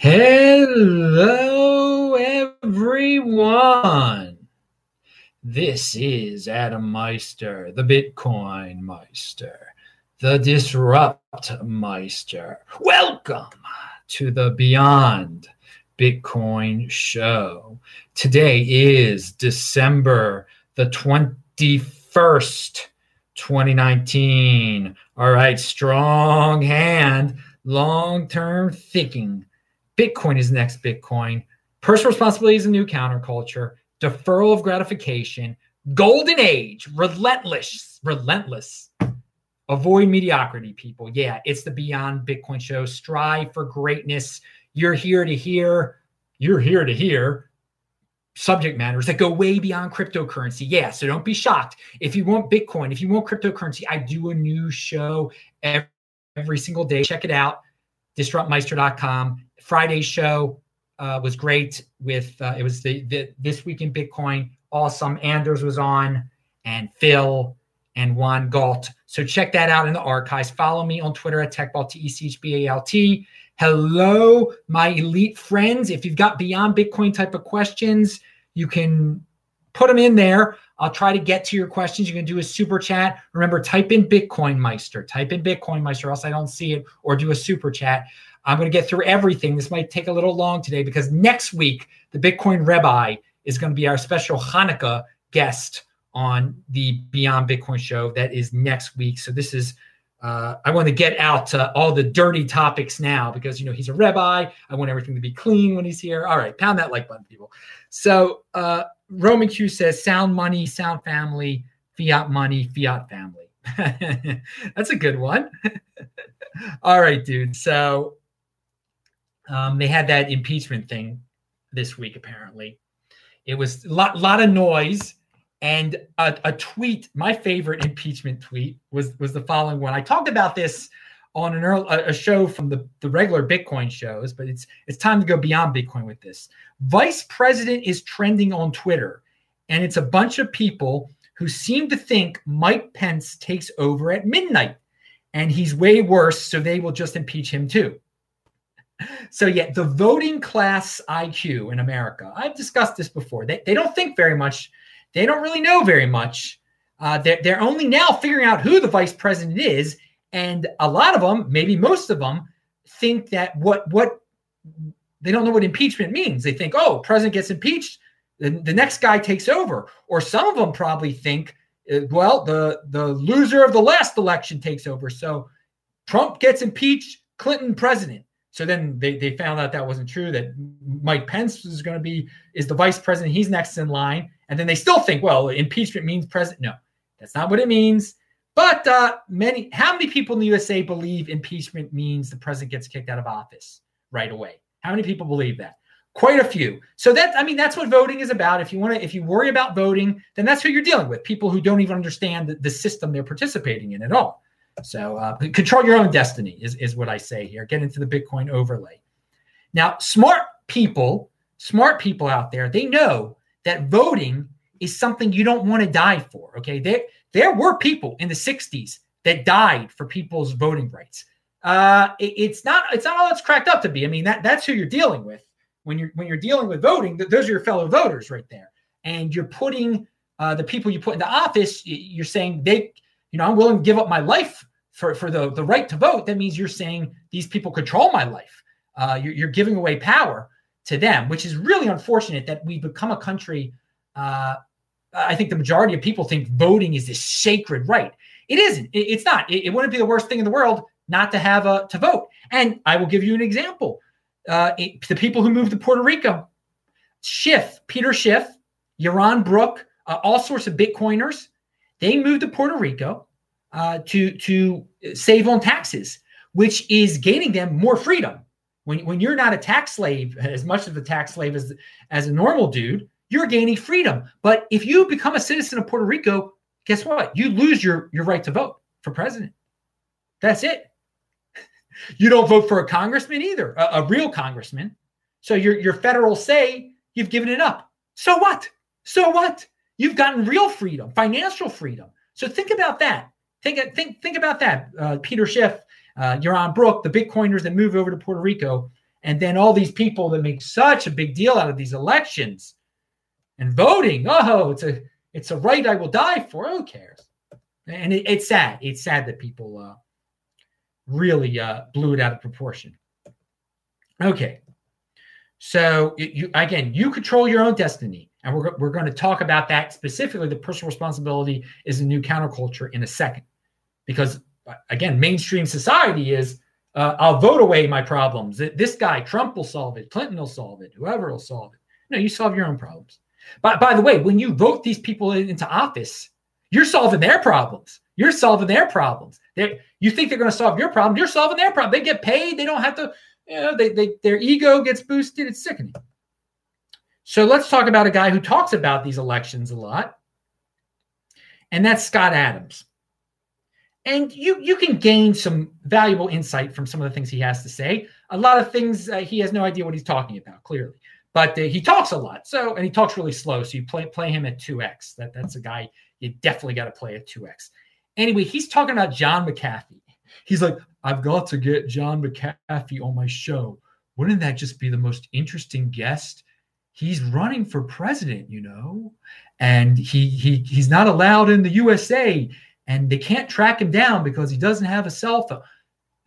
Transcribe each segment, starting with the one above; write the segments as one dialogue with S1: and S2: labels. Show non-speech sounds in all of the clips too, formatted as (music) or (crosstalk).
S1: Hello, everyone. This is Adam Meister, the Bitcoin Meister, the Disrupt Meister. Welcome to the Beyond Bitcoin Show. Today is December the 21st, 2019. All right, strong hand, long term thinking Bitcoin is next Bitcoin. Personal responsibility is a new counterculture. Deferral of gratification. Golden age. Relentless. Relentless. Avoid mediocrity, people. Yeah, it's the Beyond Bitcoin show. Strive for greatness. You're here to hear. You're here to hear subject matters that go way beyond cryptocurrency. Yeah, so don't be shocked. If you want Bitcoin, if you want cryptocurrency, I do a new show every, every single day. Check it out, disruptmeister.com. Friday's show uh, was great. With uh, it was the, the this week in Bitcoin. Awesome. Anders was on, and Phil and Juan Galt. So check that out in the archives. Follow me on Twitter at TechBalt T E C H B A L T. Hello, my elite friends. If you've got beyond Bitcoin type of questions, you can put them in there. I'll try to get to your questions. You can do a super chat. Remember, type in Bitcoin Meister. Type in Bitcoin Meister, else I don't see it, or do a super chat. I'm going to get through everything. This might take a little long today because next week, the Bitcoin Rebbe is going to be our special Hanukkah guest on the Beyond Bitcoin show. That is next week. So this is, uh, I want to get out uh, all the dirty topics now because, you know, he's a rabbi. I want everything to be clean when he's here. All right, pound that like button, people. So uh, Roman Q says sound money, sound family, fiat money, fiat family. (laughs) That's a good one. (laughs) all right, dude. So um, they had that impeachment thing this week, apparently. It was a lot, lot of noise. And a, a, tweet, my favorite impeachment tweet was was the following one. I talked about this on an early, a show from the, the regular Bitcoin shows, but it's it's time to go beyond Bitcoin with this. Vice President is trending on Twitter, and it's a bunch of people who seem to think Mike Pence takes over at midnight, and he's way worse, so they will just impeach him too so yeah, the voting class IQ in America. I've discussed this before. They, they don't think very much. They don't really know very much. Uh, they're, they're only now figuring out who the vice president is. And a lot of them, maybe most of them, think that what what they don't know what impeachment means. They think, oh, president gets impeached, the, the next guy takes over. Or some of them probably think, uh, well, the the loser of the last election takes over. So Trump gets impeached, Clinton president. So then they, they found out that wasn't true, that Mike Pence is going to be, is the vice president. He's next in line. And then they still think, well, impeachment means president. No, that's not what it means. But uh, many, how many people in the USA believe impeachment means the president gets kicked out of office right away? How many people believe that? Quite a few. So that I mean, that's what voting is about. If you want to, if you worry about voting, then that's who you're dealing with. People who don't even understand the, the system they're participating in at all. So uh, control your own destiny is, is what I say here. Get into the Bitcoin overlay. Now, smart people, smart people out there, they know that voting is something you don't want to die for. Okay. There, there were people in the 60s that died for people's voting rights. Uh, it, it's not it's not all it's cracked up to be. I mean, that that's who you're dealing with when you're when you're dealing with voting. Those are your fellow voters right there, and you're putting uh, the people you put into office. You're saying they, you know, I'm willing to give up my life for, for the, the right to vote, that means you're saying these people control my life. Uh, you're, you're, giving away power to them, which is really unfortunate that we've become a country. Uh, I think the majority of people think voting is this sacred right. It isn't. It, it's not. It, it, wouldn't be the worst thing in the world not to have a to vote. And I will give you an example. Uh, it, the people who moved to Puerto Rico, Schiff, Peter Schiff, Yaron Brook, uh, all sorts of Bitcoiners, they moved to Puerto Rico uh, to to save on taxes, which is gaining them more freedom. When, when you're not a tax slave, (laughs) as much of a tax slave as as a normal dude, you're gaining freedom. But if you become a citizen of Puerto Rico, guess what? You lose your your right to vote for president. That's it. (laughs) You don't vote for a congressman either, a, a real congressman. So your your federal say, you've given it up. So what? So what? You've gotten real freedom, financial freedom. So think about that. Think think think about that. Uh, Peter Schiff, uh, Brook, the Bitcoiners that move over to Puerto Rico, And then all these people that make such a big deal out of these elections and voting. Oh, it's a it's a right I will die for. Who cares? And it, it's sad. It's sad that people uh, really uh, blew it out of proportion. Okay, so you again, you control your own destiny, and we're we're going to talk about that specifically. The personal responsibility is a new counterculture in a second, because uh, again, mainstream society is uh, I'll vote away my problems. This guy, Trump, will solve it. Clinton will solve it. Whoever will solve it. No, you solve your own problems. But by the way, when you vote these people into office, you're solving their problems. You're solving their problems. They're, you think they're going to solve your problem? You're solving their problem. They get paid. They don't have to. You know, they, they their ego gets boosted. It's sickening. So let's talk about a guy who talks about these elections a lot, and that's Scott Adams. And you you can gain some valuable insight from some of the things he has to say. A lot of things uh, he has no idea what he's talking about. Clearly, but uh, he talks a lot. So, and he talks really slow. So you play play him at two x. That that's a guy you definitely got to play at two x. Anyway, he's talking about John McAfee. He's like, I've got to get John McAfee on my show. Wouldn't that just be the most interesting guest? He's running for president, you know, and he he he's not allowed in the USA, and they can't track him down because he doesn't have a cell phone.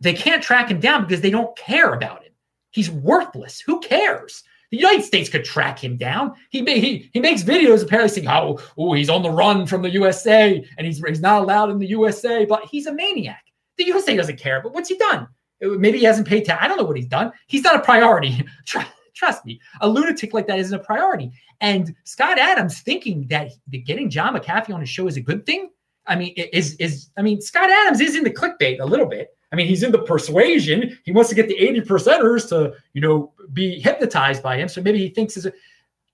S1: They can't track him down because they don't care about him. He's worthless. Who cares? The United States could track him down. He he, he makes videos apparently saying, "Oh, oh, he's on the run from the USA and he's he's not allowed in the USA." But he's a maniac. The USA doesn't care. But what's he done? Maybe he hasn't paid tax. I don't know what he's done. He's not a priority. (laughs) Trust me, a lunatic like that isn't a priority. And Scott Adams thinking that getting John McAfee on his show is a good thing. I mean, is is I mean, Scott Adams is in the clickbait a little bit. I mean, he's in the persuasion. He wants to get the 80 percenters to, you know, be hypnotized by him. So maybe he thinks is a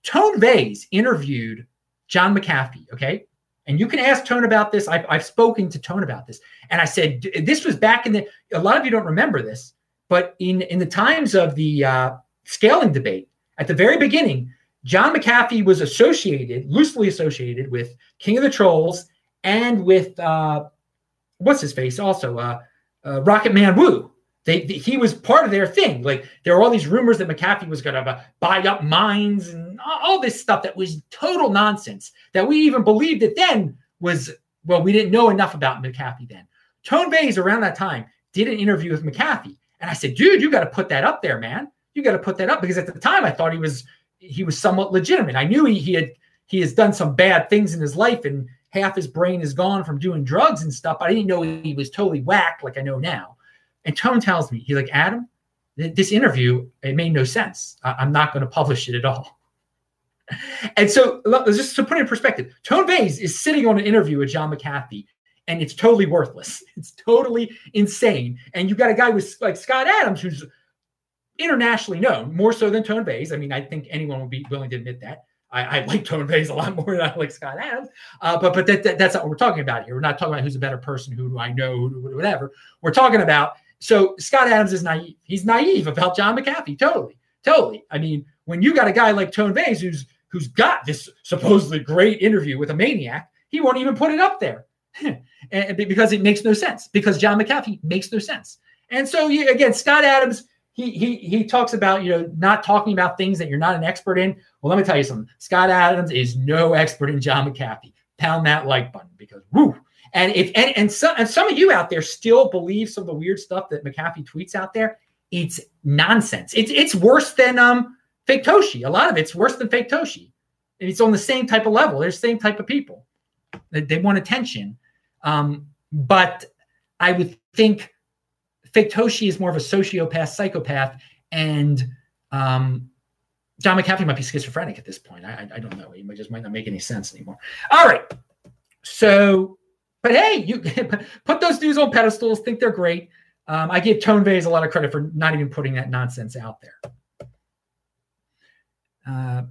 S1: Tone Vays interviewed John McAfee. Okay. And you can ask Tone about this. I've, I've spoken to Tone about this. And I said, this was back in the, a lot of you don't remember this, but in, in the times of the uh, scaling debate, at the very beginning, John McAfee was associated, loosely associated with King of the Trolls and with, uh, what's his face also, uh, uh, Rocket Man Wu. They, they, he was part of their thing. Like there were all these rumors that McAfee was going to buy up mines and all this stuff that was total nonsense. That we even believed it then was well, we didn't know enough about McAfee then. Tone Vays around that time did an interview with McAfee, and I said, dude, you got to put that up there, man. You got to put that up because at the time I thought he was he was somewhat legitimate. I knew he, he had he has done some bad things in his life and half his brain is gone from doing drugs and stuff. I didn't know he was totally whacked like I know now. And Tone tells me, he's like, Adam, this interview, it made no sense. I'm not going to publish it at all. (laughs) And so, just to put it in perspective, Tone Vays is sitting on an interview with John McAfee, and it's totally worthless. (laughs) It's totally insane. And you got a guy with like Scott Adams, who's internationally known, more so than Tone Vays. I mean, I think anyone would be willing to admit that. I, I like (laughs) Tone Vays a lot more than I like Scott Adams. Uh, but but that, that, that's not what we're talking about here. We're not talking about who's a better person, who do I know, who, whatever. We're talking about so Scott Adams is naive. He's naive about John McAfee. Totally, totally. I mean, when you got a guy like Tone Vays who's who's got this supposedly great interview with a maniac, he won't even put it up there, (laughs) and because it makes no sense. Because John McAfee makes no sense. And so again, Scott Adams he he talks about you know not talking about things that you're not an expert in. Well, let me tell you something. Scott Adams is no expert in John McAfee. Pound that like button because woo. And if and and some and some of you out there still believe some of the weird stuff that McAfee tweets out there, it's nonsense. It's it's worse than um fake Toshi. A lot of it's worse than fake Toshi. And it's on the same type of level. They're the same type of people. They, they want attention. Um, but I would think Fake Toshi is more of a sociopath, psychopath, and um, John McAfee might be schizophrenic at this point. I, I don't know. He might, just might not make any sense anymore. All right. So, but hey, you (laughs) put those dudes on pedestals, think they're great. Um, I give Tone Vays a lot of credit for not even putting that nonsense out there. Uh,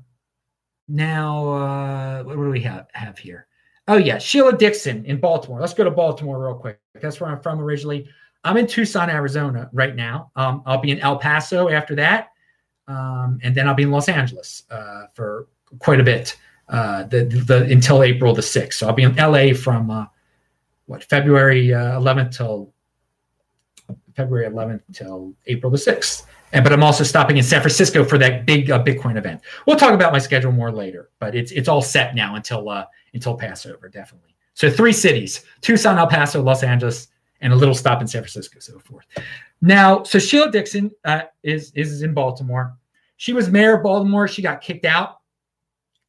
S1: now, uh, what do we have, have here? Oh, yeah, Sheila Dixon in Baltimore. Let's go to Baltimore real quick. That's where I'm from originally. I'm in Tucson, Arizona right now. Um, I'll be in El Paso after that, um, and then I'll be in Los Angeles uh, for quite a bit uh, the, the until April the sixth. So I'll be in LA from uh, what February 11th uh, till February 11th till April the 6th. And but I'm also stopping in San Francisco for that big uh, Bitcoin event. We'll talk about my schedule more later, but it's it's all set now until uh, until Passover, definitely. So three cities: Tucson, El Paso, Los Angeles, and a little stop in San Francisco, so forth. Now, so Sheila Dixon uh, is is in Baltimore. She was mayor of Baltimore. She got kicked out.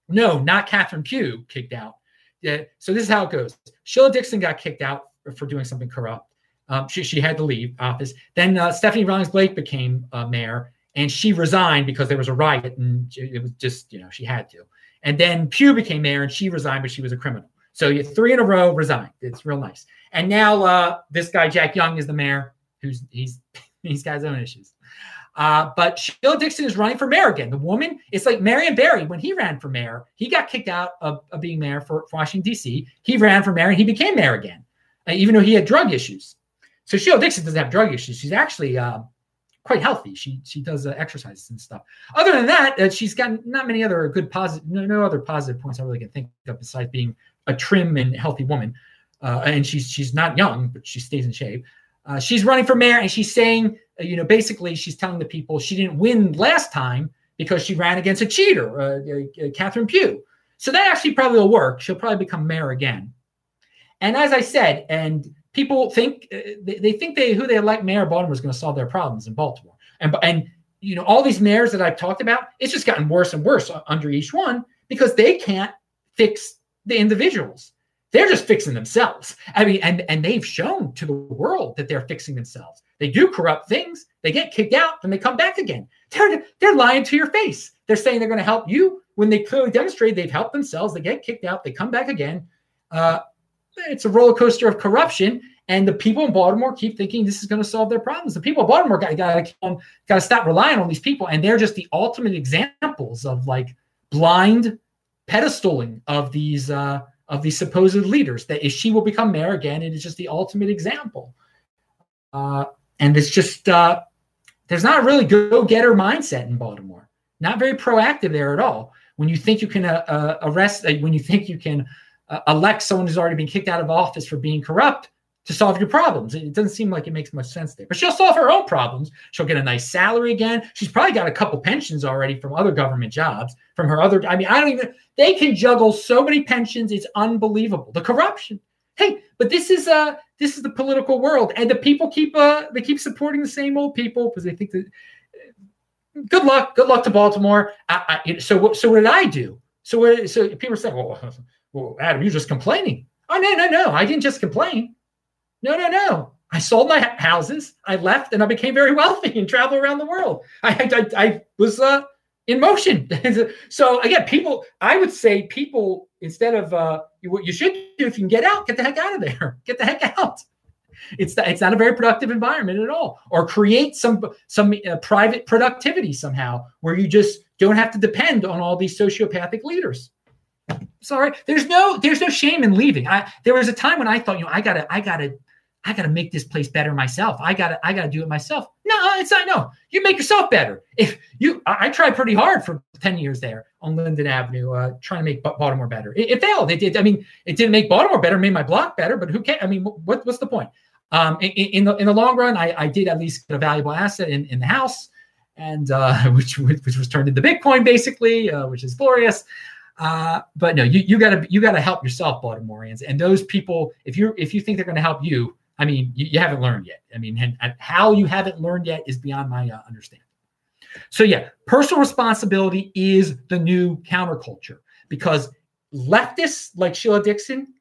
S1: No, not Catherine Pugh kicked out. Yeah, so this is how it goes. Sheila Dixon got kicked out for doing something corrupt. Um, she, she had to leave office. Then uh, Stephanie Rawlings Blake became uh, mayor, and she resigned because there was a riot, and it was just you know she had to. And then Pugh became mayor, and she resigned, but she was a criminal. So you three in a row resigned. It's real nice. And now uh, this guy Jack Young is the mayor, who's he's (laughs) he's got his own issues. Uh, but Sheila Dixon is running for mayor again. The woman, it's like Marion Barry when he ran for mayor. He got kicked out of, of being mayor for, for Washington D.C. He ran for mayor and he became mayor again, uh, even though he had drug issues. So Sheila Dixon doesn't have drug issues. She's actually uh, quite healthy. She she does uh, exercises and stuff. Other than that, uh, she's got not many other good positive, no, no other positive points I really can think of besides being a trim and healthy woman. Uh, and she's she's not young, but she stays in shape. Uh, she's running for mayor, and she's saying, uh, you know, basically, she's telling the people she didn't win last time because she ran against a cheater, uh, Catherine Pugh. So that actually probably will work. She'll probably become mayor again. And as I said, and people think uh, they, think they who they elect mayor Baltimore is going to solve their problems in Baltimore. And and you know all these mayors that I've talked about, it's just gotten worse and worse under each one because they can't fix the individuals. They're just fixing themselves. I mean, and and they've shown to the world that they're fixing themselves. They do corrupt things. They get kicked out, and they come back again. They're they're lying to your face. They're saying they're going to help you when they clearly demonstrate they've helped themselves. They get kicked out. They come back again. Uh, it's a roller coaster of corruption. And the people in Baltimore keep thinking this is going to solve their problems. The people in Baltimore got got to stop relying on these people, and they're just the ultimate examples of like blind pedestaling of these uh, of these supposed leaders. That if she will become mayor again, it is just the ultimate example. Uh, and it's just uh, there's not really go getter mindset in Baltimore. Not very proactive there at all. When you think you can uh, uh arrest, uh, when you think you can uh, elect someone who's already been kicked out of office for being corrupt to solve your problems. It doesn't seem like it makes much sense there. But she'll solve her own problems. She'll get a nice salary again. She's probably got a couple pensions already from other government jobs, from her other. I mean, I don't even. They can juggle so many pensions. It's unbelievable. The corruption. Hey, but this is uh this is the political world, and the people keep uh they keep supporting the same old people because they think that. Good luck. Good luck to Baltimore. I, I, so what? So what did I do? So what, so people say, well, (laughs) well, Adam, you're just complaining. Oh no, no, no! I didn't just complain. No, no, no. I sold my houses. I left, and I became very wealthy and traveled around the world. I, I, I was uh, in motion. (laughs) so again, people. I would say people instead of uh, what you should do if you can get out, get the heck out of there. (laughs) Get the heck out. It's it's not a very productive environment at all. Or create some some uh, private productivity somehow where you just don't have to depend on all these sociopathic leaders sorry there's no there's no shame in leaving i there was a time when i thought you know i gotta i gotta I got to make this place better myself. I got to I got to do it myself. No, it's not. No, you make yourself better. If you, I, I tried pretty hard for ten years there on Linden Avenue, uh, trying to make Baltimore better. It, it, failed. It did. I mean, it didn't make Baltimore better. Made my block better. But who cares? I mean, what, what's the point? Um, in, in, the in the long run, I, I did at least get a valuable asset in, in the house, and uh, (laughs) which which was turned into Bitcoin basically, uh, which is glorious. Uh, but no, you you gotta you gotta help yourself, Baltimoreans, and those people. If you if you think they're to help you, I mean, you, you haven't learned yet. I mean, and, and how you haven't learned yet is beyond my uh, understanding. So, yeah, personal responsibility is the new counterculture because leftists like Sheila Dixon,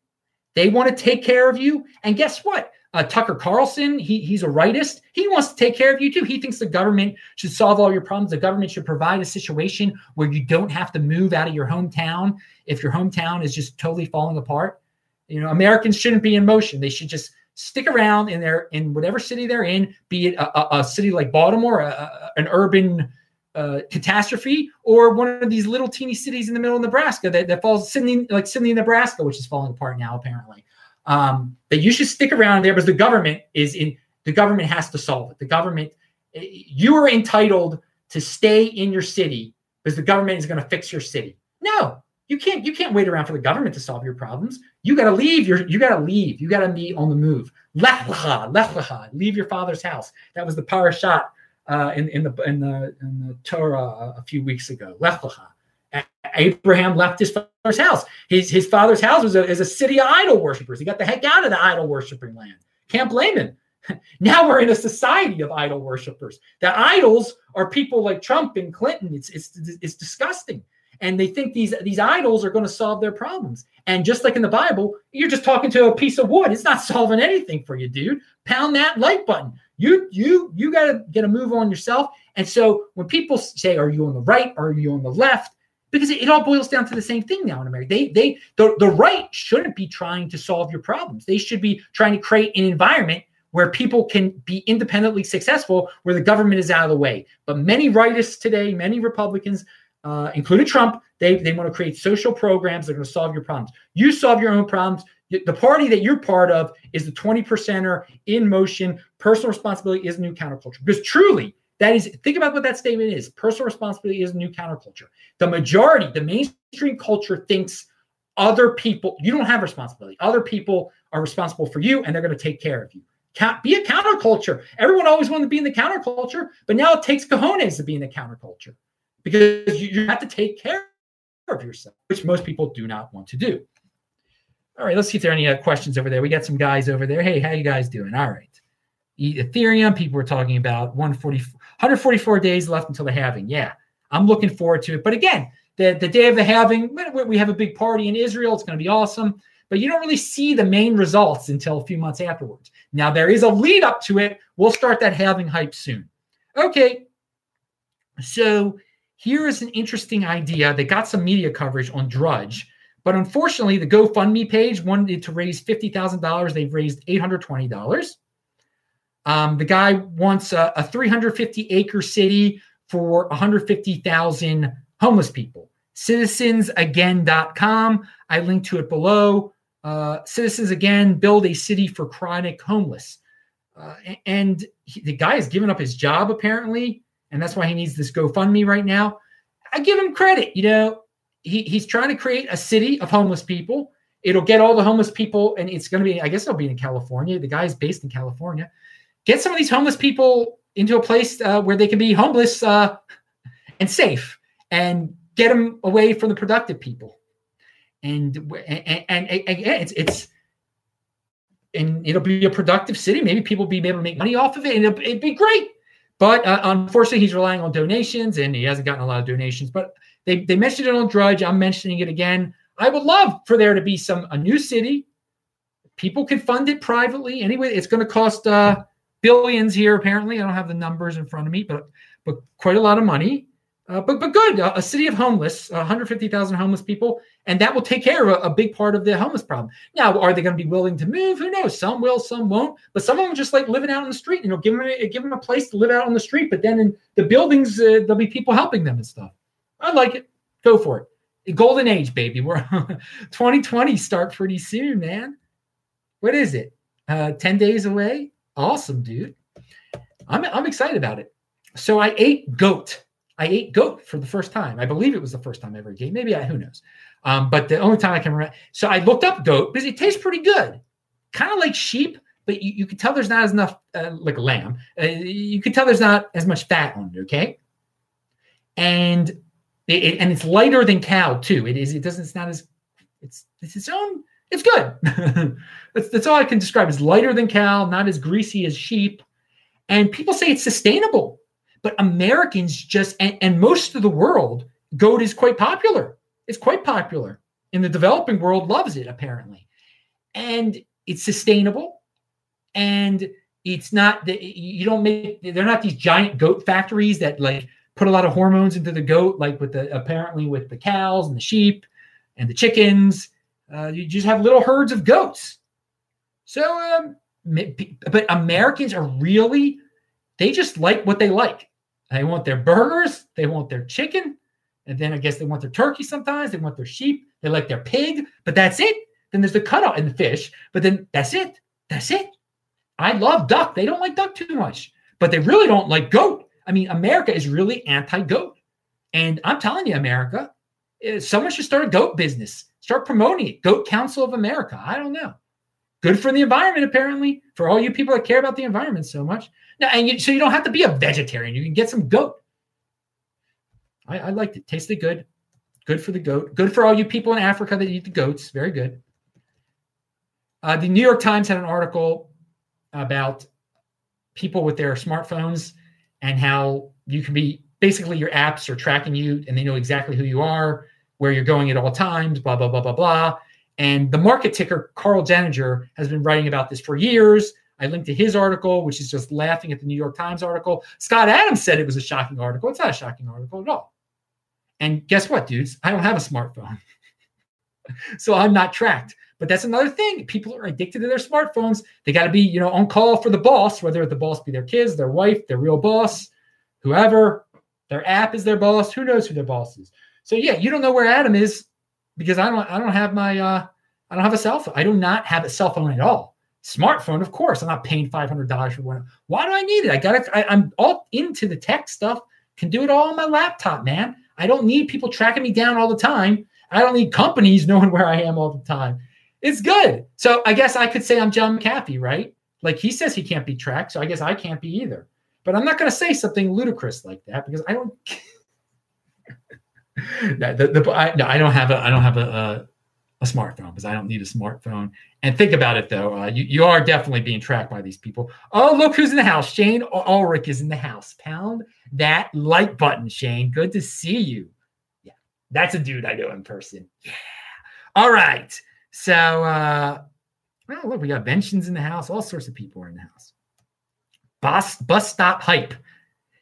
S1: they want to take care of you. And guess what? Uh, Tucker Carlson, he, he's a rightist. He wants to take care of you too. He thinks the government should solve all your problems. The government should provide a situation where you don't have to move out of your hometown if your hometown is just totally falling apart. You know, Americans shouldn't be in motion. They should just stick around in their in whatever city they're in, be it a, a, a city like Baltimore, a, an urban uh, catastrophe, or one of these little teeny cities in the middle of Nebraska that, that falls Sidney, like Sidney, Nebraska, which is falling apart now apparently. Um, that you should stick around there because the government is in. The government has to solve it. The government, eh, you are entitled to stay in your city because the government is going to fix your city. No, you can't you can't wait around for the government to solve your problems. You got to leave. Your you got to leave. You got to be on the move. Lech lecha, lech lecha, leave your father's house. That was the parashat uh, in, in the in the in the Torah a few weeks ago. Lech lecha. Abraham left his father's house. His his father's house was a, is a city of idol worshippers. He got the heck out of the idol worshiping land. Can't blame him. (laughs) now we're in a society of idol worshippers. The idols are people like Trump and Clinton. It's it's it's disgusting. And they think these these idols are going to solve their problems. And just like in the Bible, you're just talking to a piece of wood. It's not solving anything for you, dude. Pound that like button. You you you got to get a move on yourself. And so when people say, "Are you on the right? Are you on the left?" Because it, it all boils down to the same thing now in America. They they the, the right shouldn't be trying to solve your problems. They should be trying to create an environment where people can be independently successful, where the government is out of the way. But many rightists today, many Republicans, uh, including Trump, they, they want to create social programs that are going to solve your problems. You solve your own problems. The party that you're part of is the 20 percenter in motion. Personal responsibility is new counterculture. Because truly, that is, think about what that statement is. Personal responsibility is a new counterculture. The majority, the mainstream culture thinks other people, you don't have responsibility. Other people are responsible for you and they're going to take care of you be a counterculture. Everyone always wanted to be in the counterculture, but now it takes cojones to be in the counterculture because you, have to take care of yourself, which most people do not want to do. All right, let's see if there are any uh, questions over there. We got some guys over there. Hey, how you guys doing? All right. Ethereum, people were talking about 140, 144 days left until the halving. Yeah, I'm looking forward to it. But again, the, the day of the halving, we have a big party in Israel. It's going to be awesome but you don't really see the main results until a few months afterwards. Now, there is a lead up to it. We'll start that halving hype soon. Okay. So here is an interesting idea. They got some media coverage on Drudge, but unfortunately, the GoFundMe page wanted to raise $50,000. They've raised $820. Um, the guy wants a, a 350 acre city for 150,000 homeless people. Citizensagain.com. I link to it below. Uh, citizens again build a city for chronic homeless. Uh, and he, the guy has given up his job apparently, and that's why he needs this GoFundMe right now. I give him credit. You know, he, he's trying to create a city of homeless people. It'll get all the homeless people, and it's going to be, I guess, it'll be in California. The guy is based in California. Get some of these homeless people into a place uh, where they can be homeless uh, and safe, and get them away from the productive people and and, and, and it's it's and it'll be a productive city. Maybe people will be able to make money off of it, and it'll, it'd be great. But uh, unfortunately, he's relying on donations, and he hasn't gotten a lot of donations. But they they mentioned it on Drudge. I'm mentioning it again. I would love for there to be some a new city. People can fund it privately. Anyway, it's going to cost uh, billions here. Apparently, I don't have the numbers in front of me, but but quite a lot of money. Uh, but but good, uh, a city of homeless, 150,000 homeless people, and that will take care of a, a, big part of the homeless problem. Now, are they going to be willing to move? Who knows? Some will, some won't. But some of them just like living out in the street. You know, give them a, give them a place to live out on the street. But then in the buildings, uh, there'll be people helping them and stuff. I like it. Go for it. Golden age, baby. We're (laughs) 2020 start pretty soon, man. What is it? Uh, 10 days away. Awesome, dude. I'm I'm excited about it. So I ate goat I ate goat for the first time. I believe it was the first time I ever ate. Maybe I, who knows. Um, but the only time I can remember. So I looked up goat because it tastes pretty good, kind of like sheep, but you, you can tell there's not as enough uh, like a lamb. Uh, you can tell there's not as much fat on it. Okay, and it, it, and it's lighter than cow too. It is. It doesn't. It's not as. It's it's its own. It's good. (laughs) that's that's all I can describe. It's lighter than cow, not as greasy as sheep, and people say it's sustainable. But Americans just, and, and most of the world, goat is quite popular. It's quite popular. In the developing world, loves it apparently. And it's sustainable. And it's not that you don't make, they're not these giant goat factories that like put a lot of hormones into the goat, like with the apparently with the cows and the sheep and the chickens. Uh, you just have little herds of goats. So, um, but Americans are really, they just like what they like. They want their burgers, they want their chicken, and then I guess they want their turkey sometimes, they want their sheep, they like their pig, but that's it. Then there's the cutout and the fish, but then that's it. That's it. I love duck. They don't like duck too much, but they really don't like goat. I mean, America is really anti goat. And I'm telling you, America, eh, someone should start a goat business, start promoting it. Goat Council of America. I don't know. Good for the environment, apparently, for all you people that care about the environment so much. Now, and you, so you don't have to be a vegetarian. You can get some goat. I, I liked it. Tasted good. Good for the goat. Good for all you people in Africa that eat the goats. Very good. Uh, the New York Times had an article about people with their smartphones and how you can be basically your apps are tracking you and they know exactly who you are, where you're going at all times, blah, blah, blah, blah, blah. And the market ticker, Karl Denninger, has been writing about this for years. I linked to his article, which is just laughing at the New York Times article. Scott Adams said it was a shocking article. It's not a shocking article at all. And guess what, dudes? I don't have a smartphone. (laughs) so I'm not tracked. But that's another thing. People are addicted to their smartphones. They got to be, you know, on call for the boss, whether the boss be their kids, their wife, their real boss, whoever. Their app is their boss. Who knows who their boss is? So yeah, you don't know where Adam is because I don't. I don't have my. uh I don't have a cell phone. I do not have a cell phone at all. Smartphone, of course. I'm not paying five hundred dollars for one. Why do I need it? I got it. I'm all into the tech stuff. Can do it all on my laptop, man. I don't need people tracking me down all the time. I don't need companies (laughs) knowing where I am all the time. It's good. So I guess I could say I'm John McAfee, right? Like he says he can't be tracked, so I guess I can't be either. But I'm not going to say something ludicrous like that because I don't. (laughs) (laughs) the, the, I, no, I don't have a I don't have a, a, a smartphone because I don't need a smartphone. And think about it though, uh, you you are definitely being tracked by these people. Oh, look who's in the house! Shane Ulrich is in the house. Pound that like button, Shane. Good to see you. Yeah, that's a dude I know in person. Yeah. All right. So, uh, well, look, we got Benshins in the house. All sorts of people are in the house. Bus bus stop hype.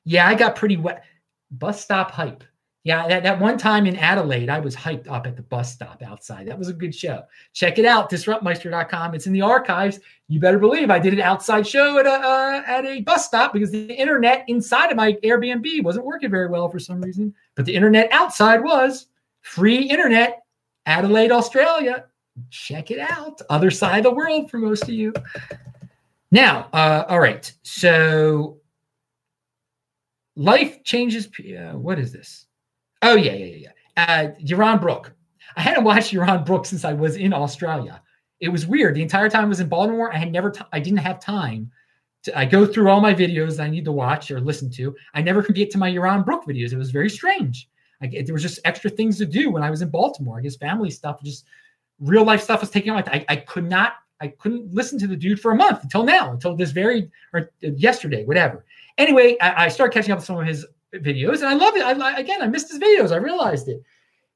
S1: Yeah, I got pretty wet. Bus stop hype. Yeah, that, that one time in Adelaide, I was hyped up at the bus stop outside. That was a good show. Check it out, disruptmeister.com. It's in the archives. You better believe I did an outside show at a uh, at a bus stop because the internet inside of my Airbnb wasn't working very well for some reason, but the internet outside was free internet. Adelaide, Australia check it out. Other side of the world for most of you. Now, uh, all right. So life changes. Uh, what is this? Oh, yeah, yeah, yeah. Uh, Yaron Brook. I hadn't watched Yaron Brook since I was in Australia. It was weird. The entire time I was in Baltimore, I had never, t- I didn't have time. To, I go through all my videos I need to watch or listen to. I never could get to my Yaron Brook videos. It was very strange. I, there was just extra things to do when I was in Baltimore. I guess family stuff just real life stuff was taking on. I, I could not, I couldn't listen to the dude for a month until now, until this very, or yesterday, whatever. Anyway, I, I started catching up with some of his videos and I love it. I, again, I missed his videos. I realized it.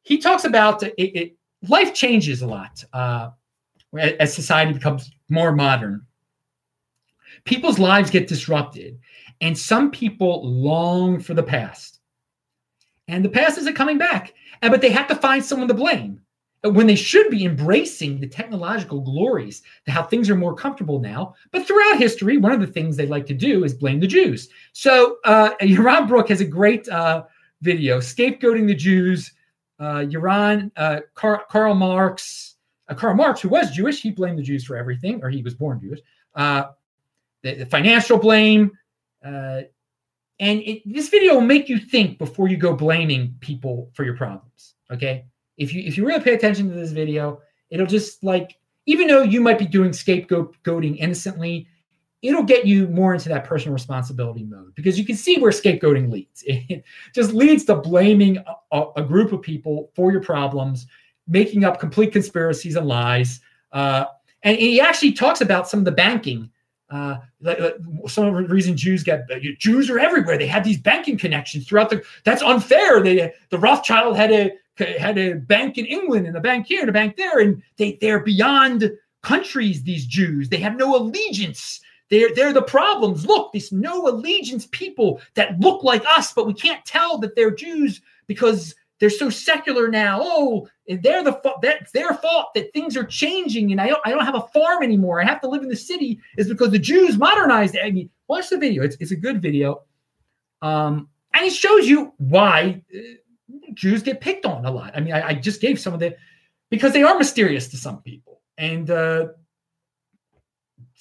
S1: He talks about it, it life changes a lot uh, as society becomes more modern. People's lives get disrupted, and some people long for the past. And the past isn't coming back, but they have to find someone to blame when they should be embracing the technological glories, how things are more comfortable now. But throughout history, one of the things they like to do is blame the Jews. So uh, (laughs) Yaron Brook has a great uh, video, scapegoating the Jews. Uh, Yaron, uh, Car- Karl Marx, uh, Karl Marx, who was Jewish, he blamed the Jews for everything, or he was born Jewish. Uh, the, the, financial blame. Uh, and it, this video will make you think before you go blaming people for your problems. Okay if you if you really pay attention to this video, it'll just like even though you might be doing scapegoating innocently, it'll get you more into that personal responsibility mode because you can see where scapegoating leads. (laughs) It just leads to blaming a, a group of people for your problems, making up complete conspiracies and lies. Uh, and he actually talks about some of the banking. Uh, some of the reason Jews get Jews are everywhere. They have these banking connections throughout the. That's unfair. They the Rothschild had a had a bank in England and a bank here and a bank there, and they they're beyond countries. These Jews, they have no allegiance. They're they're the problems. Look, these no allegiance people that look like us, but we can't tell that they're Jews because they're so secular now. Oh, they're the that's their fault that things are changing, and I don't I don't have a farm anymore. I have to live in the city. Is because the Jews modernized. I mean, watch the video. It's it's a good video, um, and it shows you why. Jews get picked on a lot. I mean, I, I just gave some of the because they are mysterious to some people, and uh,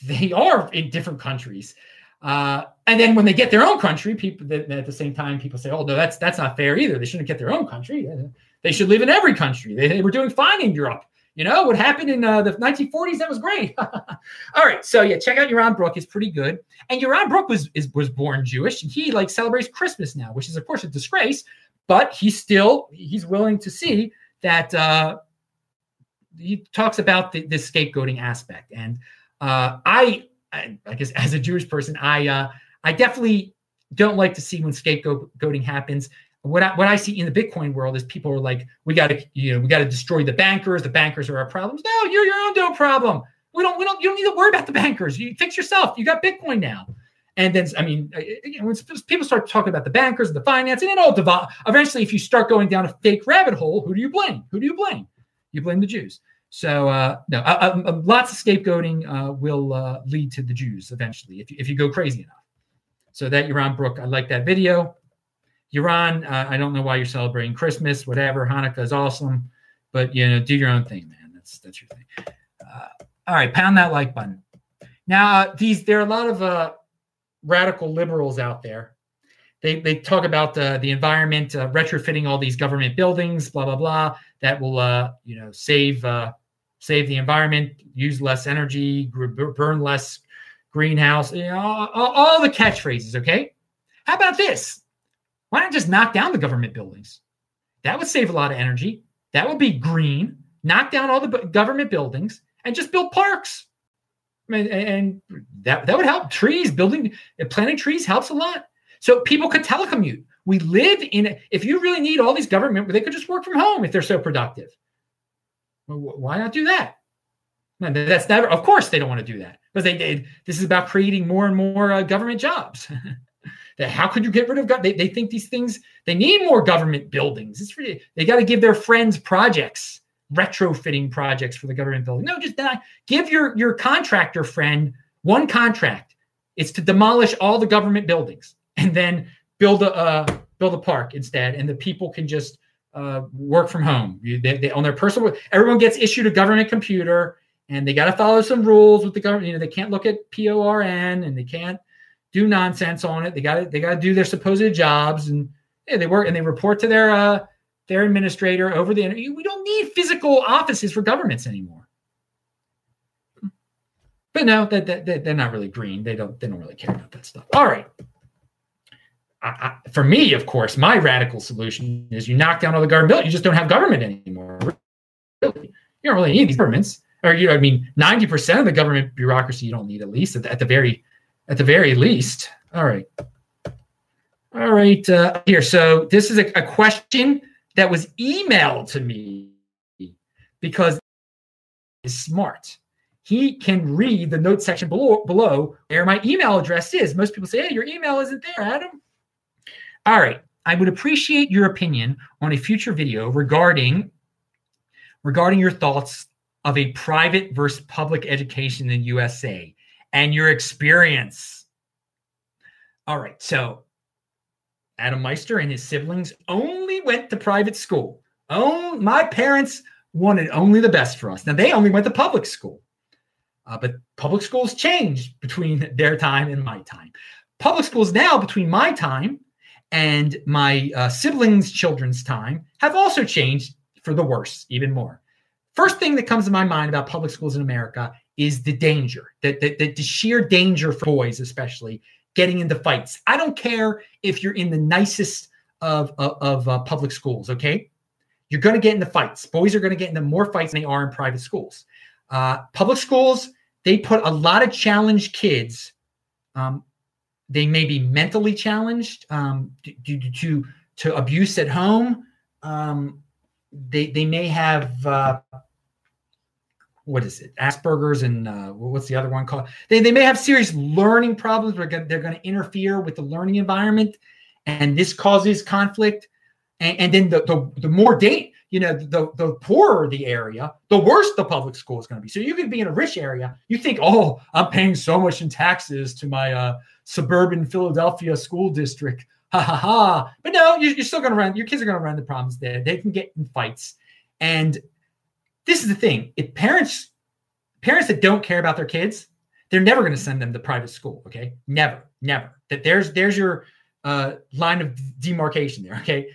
S1: they are in different countries. Uh, and then when they get their own country, people that at the same time people say, "Oh no, that's that's not fair either. They shouldn't get their own country. They should live in every country. They, they were doing fine in Europe. You know what happened in uh, the 1940s? That was great. (laughs) All right, so yeah, check out Yaron Brook. It's pretty good. And Yaron Brook was is, was born Jewish, and he like celebrates Christmas now, which is of course a disgrace. But he's still he's willing to see that uh, he talks about the, the scapegoating aspect. And uh, I, I, I guess as a Jewish person, I uh, I definitely don't like to see when scapegoating happens what I, what I see in the Bitcoin world is people are like, we got to, you know, we got to destroy the bankers. The bankers are our problems. No, you're your own damn problem. We don't, we don't, you don't need to worry about the bankers. You fix yourself. You got Bitcoin now. And then, I mean, when people start talking about the bankers the finance, and it all devolve. Eventually, if you start going down a fake rabbit hole, who do you blame? Who do you blame? You blame the Jews. So uh, no, uh, uh, lots of scapegoating uh, will uh, lead to the Jews eventually if you, if you go crazy enough. So that Yaron Brook, I like that video. Yaron, uh, I don't know why you're celebrating Christmas, whatever. Hanukkah is awesome, but you know, do your own thing, man. That's that's your thing. Uh, all right, pound that like button. Now, uh, these there are a lot of uh, radical liberals out there. They they talk about uh, the environment, uh, retrofitting all these government buildings, blah blah blah. That will uh, you know save uh, save the environment, use less energy, burn less greenhouse. You know, all, all the catchphrases. Okay, how about this? Why not just knock down the government buildings? That would save a lot of energy. That would be green. Knock down all the government buildings and just build parks. And, and that, that would help. Trees, building, planting trees helps a lot. So people could telecommute. We live in, if you really need all these government, they could just work from home if they're so productive. why not do that? that's never, of course, they don't want to do that because they, did. this is about creating more and more uh, government jobs. (laughs) how could you get rid of? They, they think these things, they need more government buildings. It's really, they got to give their friends projects, retrofitting projects for the government building. No, just give your, your contractor friend one contract. It's to demolish all the government buildings and then build a, uh, build a park instead. And the people can just uh, work from home. You, they, they, on their personal, everyone gets issued a government computer and they got to follow some rules with the government. You know, they can't look at PORN and they can't do nonsense on it. They got they got to do their supposed jobs, and yeah, they work and they report to their uh, their administrator over the internet. We don't need physical offices for governments anymore. But no, that, they're not really green. They don't they don't really care about that stuff. All right. I, I, for me, of course, my radical solution is you knock down all the government buildings. You just don't have government anymore. Really, you don't really need these governments. Or you know, I mean, ninety percent of the government bureaucracy you don't need at least at the, at the very at the very least. All right. All right. Uh, here. So this is a, a question that was emailed to me because is smart. He can read the note section below, below where my email address is. Most people say, hey, your email isn't there, Adam. All right. I would appreciate your opinion on a future video regarding regarding your thoughts of a private versus public education in the USA and your experience. All right. So Adam Meister and his siblings only went to private school. Oh, my parents wanted only the best for us. Now they only went to public school. Uh, but public schools changed between (laughs) their time and my time. Public schools now, between my time and my uh, siblings' children's time, have also changed for the worse, even more. First thing that comes to my mind about public schools in America is the danger, the, the, the sheer danger for boys, especially getting into fights. I don't care if you're in the nicest of, of, of uh, public schools, okay? You're going to get into fights. Boys are going to get into more fights than they are in private schools. Uh, public schools, they put a lot of challenged kids. Um, they may be mentally challenged um, due to, to abuse at home. Um, they, they may have uh, what is it? Asperger's and uh, what's the other one called? They, they may have serious learning problems they're going to interfere with the learning environment and this causes conflict and, and then the, the, the more date you know the, the poorer the area the worse the public school is going to be. So you could be in a rich area you think oh i'm paying so much in taxes to my uh, suburban philadelphia school district. Ha ha ha. But no you're, you're still going to run your kids are going to run the problems there. They can get in fights. And this is the thing. If parents parents that don't care about their kids, they're never going to send them to private school. Okay, never, never. That there's there's your uh, line of demarcation there. Okay,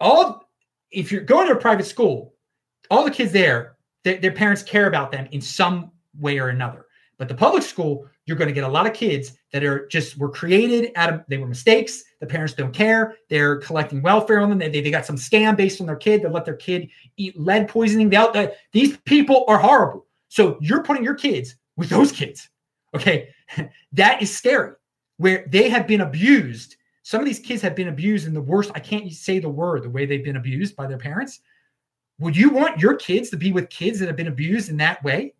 S1: all if you're going to a private school, all the kids there their, their parents care about them in some way or another. But the public school, you're going to get a lot of kids that are just were created out of they were mistakes. The parents don't care. They're collecting welfare on them. They, they got some scam based on their kid. They let their kid eat lead poisoning. They, uh, these people are horrible. So you're putting your kids with those kids. Okay. (laughs) that is scary where they have been abused. Some of these kids have been abused in the worst. I can't say the word the way they've been abused by their parents. Would you want your kids to be with kids that have been abused in that way?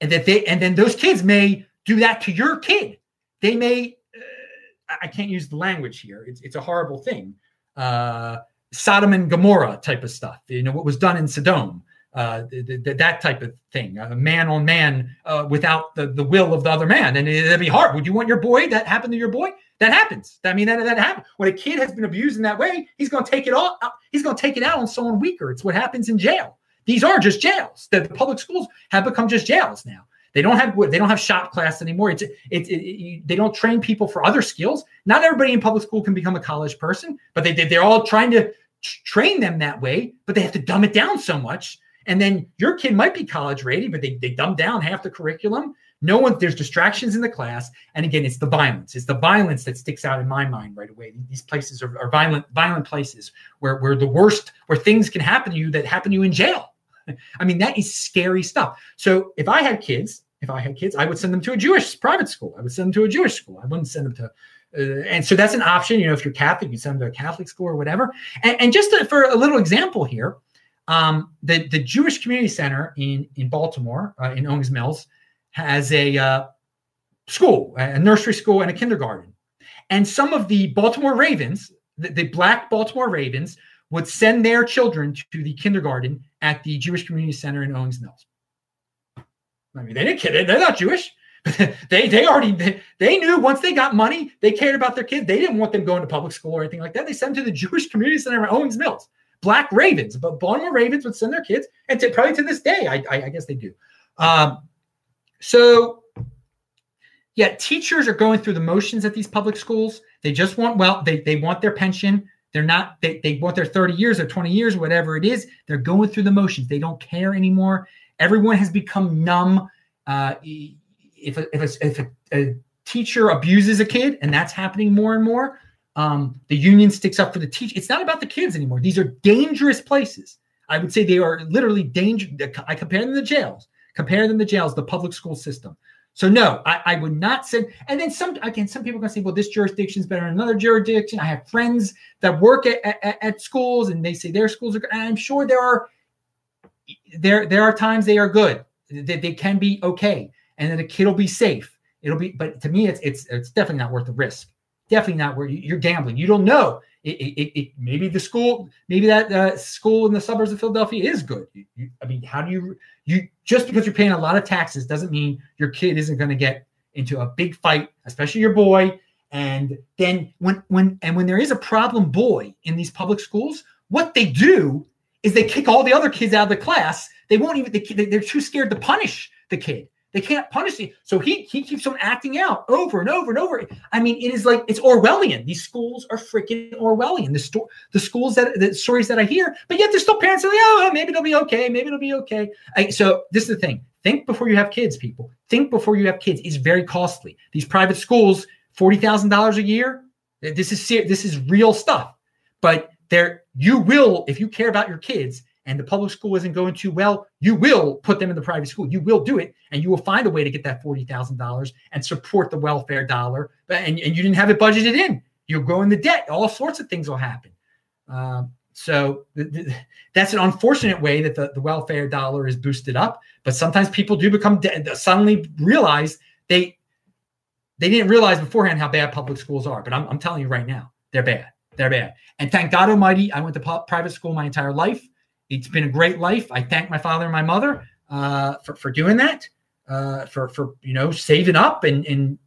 S1: and that they and then those kids may do that to your kid. They may. Uh, I can't use the language here. It's it's a horrible thing. Uh, Sodom and Gomorrah type of stuff. You know what was done in Sodom. Uh, the, the, that type of thing, a man on man uh, without the, the will of the other man. And it'd be hard. Would you want your boy that happened to your boy? That happens. I mean, that, that happens. When a kid has been abused in that way, he's going to take it all. He's going to take it out on someone weaker. It's what happens in jail. These are just jails. The, the public schools have become just jails now. They don't have they don't have shop class anymore. It's it's it, it, they don't train people for other skills. Not everybody in public school can become a college person, but they they're all trying to train them that way. But they have to dumb it down so much. And then your kid might be college ready, but they they dumb down half the curriculum. No one there's distractions in the class, and again, it's the violence. It's the violence that sticks out in my mind right away. These places are, are violent violent places where where the worst where things can happen to you that happen to you in jail I mean, that is scary stuff. So if I had kids, if I had kids, I would send them to a Jewish private school. I would send them to a Jewish school. I wouldn't send them to, uh, and so that's an option. You know, if you're Catholic, you send them to a Catholic school or whatever. And, and just to, for a little example here, um, the the Jewish Community Center in in Baltimore, uh, in Owings Mills, has a uh, school, a nursery school, and a kindergarten. And some of the Baltimore Ravens, the, the black Baltimore Ravens, would send their children to the kindergarten at the Jewish Community Center in Owings Mills. I mean, they didn't kid it. They're not Jewish. (laughs) they they already they, they, knew once they got money, they cared about their kids. They didn't want them going to public school or anything like that. They sent them to the Jewish Community Center in Owings Mills. Black Ravens, but Baltimore Ravens would send their kids, and to, probably to this day, I, I, I guess they do. Um, so, yeah, teachers are going through the motions at these public schools. They just want well, they they want their pension. They're not, they, they want their 30 years or 20 years, whatever it is. They're going through the motions. They don't care anymore. Everyone has become numb. Uh, if a, if, a, if a, a, teacher abuses a kid, and that's happening more and more, um, the union sticks up for the teacher. It's not about the kids anymore. These are dangerous places. I would say they are literally dangerous. I compare them to jails. Compare them to jails, the public school system. So no, I, I, would not send. And then some again, some people are going to say, well, this jurisdiction is better than another jurisdiction. I have friends that work at, at, at schools, and they say their schools are. I'm sure there are there there are times they are good. That they, can be okay, and then a kid will be safe. It'll be, but to me, it's it's it's definitely not worth the risk. Definitely not where you're gambling. You don't know. It, it, it, maybe the school, maybe that uh, school in the suburbs of Philadelphia is good. You, you, I mean, how do you you just because you're paying a lot of taxes doesn't mean your kid isn't going to get into a big fight, especially your boy. And then when when and when there is a problem boy in these public schools, what they do is they kick all the other kids out of the class. They won't even they, they're too scared to punish the kid. They can't punish him. So he he keeps on acting out over and over and over. I mean, it is like it's Orwellian. These schools are freaking Orwellian. The sto- the schools that the stories that I hear, but yet there's still parents that are like, oh, maybe it'll be okay. Maybe it'll be okay. I, so this is the thing. Think before you have kids, people. Think before you have kids. It's very costly. These private schools, forty thousand dollars a year. This is this is real stuff. But there, you will, if you care about your kids, and the public school isn't going too well, you will put them in the private school. You will do it, and you will find a way to get that forty thousand dollars and support the welfare dollar. And, and you didn't have it budgeted in. You're growing the debt. All sorts of things will happen. Um, so th- th- that's an unfortunate way that the, the welfare dollar is boosted up. But sometimes people do become de- suddenly realize they they didn't realize beforehand how bad public schools are. But I'm, I'm telling you right now, they're bad. They're bad. And thank God Almighty, I went to private school my entire life. It's been a great life. I thank my father and my mother uh, for for doing that, uh, for for you know saving up and and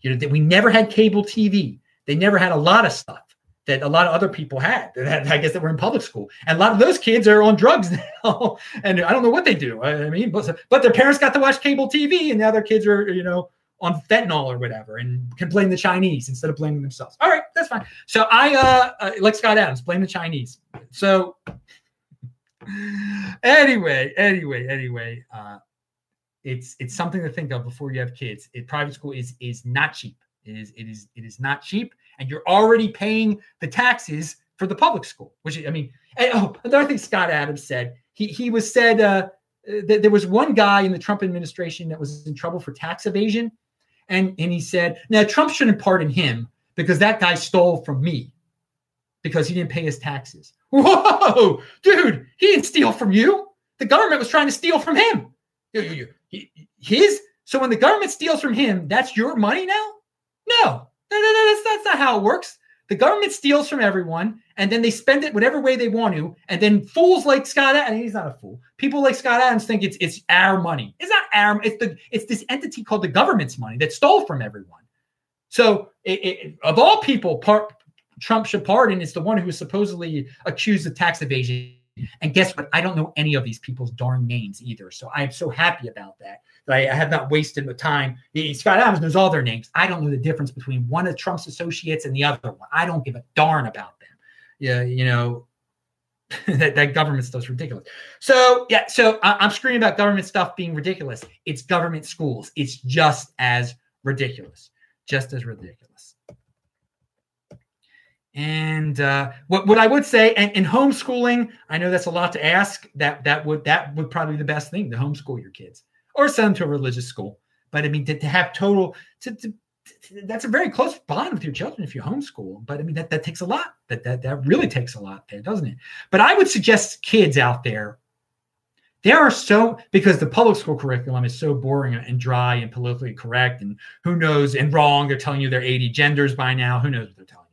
S1: you know that we never had cable TV. They never had a lot of stuff that a lot of other people had. That I guess that were in public school, and a lot of those kids are on drugs (laughs) now, and I don't know what they do. I mean, but but their parents got to watch cable TV, and now their kids are you know on fentanyl or whatever and can blame the Chinese instead of blaming themselves. All right, that's fine. So I uh, uh like Scott Adams, blame the Chinese. So anyway, anyway, anyway, uh, it's it's something to think of before you have kids. It, private school is is not cheap. It is it is it is not cheap, and you're already paying the taxes for the public school. Which I mean, and, oh, another thing Scott Adams said. He he was said uh, that there was one guy in the Trump administration that was in trouble for tax evasion, and and he said, now Trump shouldn't pardon him because that guy stole from me because he didn't pay his taxes. Whoa, dude, he didn't steal from you. The government was trying to steal from him. His so when the government steals from him, that's your money now? No, no, no, no that's, that's not how it works. The government steals from everyone, and then they spend it whatever way they want to. And then fools like Scott, and he's not a fool. People like Scott Adams think it's it's our money. It's not our. It's the it's this entity called the government's money that stole from everyone. So, it, it, of all people, part, Trump should pardon is the one who was supposedly accused of tax evasion. And guess what? I don't know any of these people's darn names either. So I'm so happy about that. That I, I have not wasted the time. Scott Adams knows all their names. I don't know the difference between one of Trump's associates and the other one. I don't give a darn about them. Yeah, you know, (laughs) that, that government stuff's ridiculous. So yeah, so I, I'm screaming about government stuff being ridiculous. It's government schools. It's just as ridiculous. Just as ridiculous. And uh, what what I would say, and in homeschooling, I know that's a lot to ask. That that would that would probably be the best thing to homeschool your kids or send them to a religious school. But I mean, to, to have total to, to, to, that's a very close bond with your children if you homeschool. But I mean, that that takes a lot. That that that really takes a lot there, doesn't it? But I would suggest kids out there. There are so because the public school curriculum is so boring and dry and politically correct and who knows and wrong. They're telling you they're 80 genders by now. Who knows what they're telling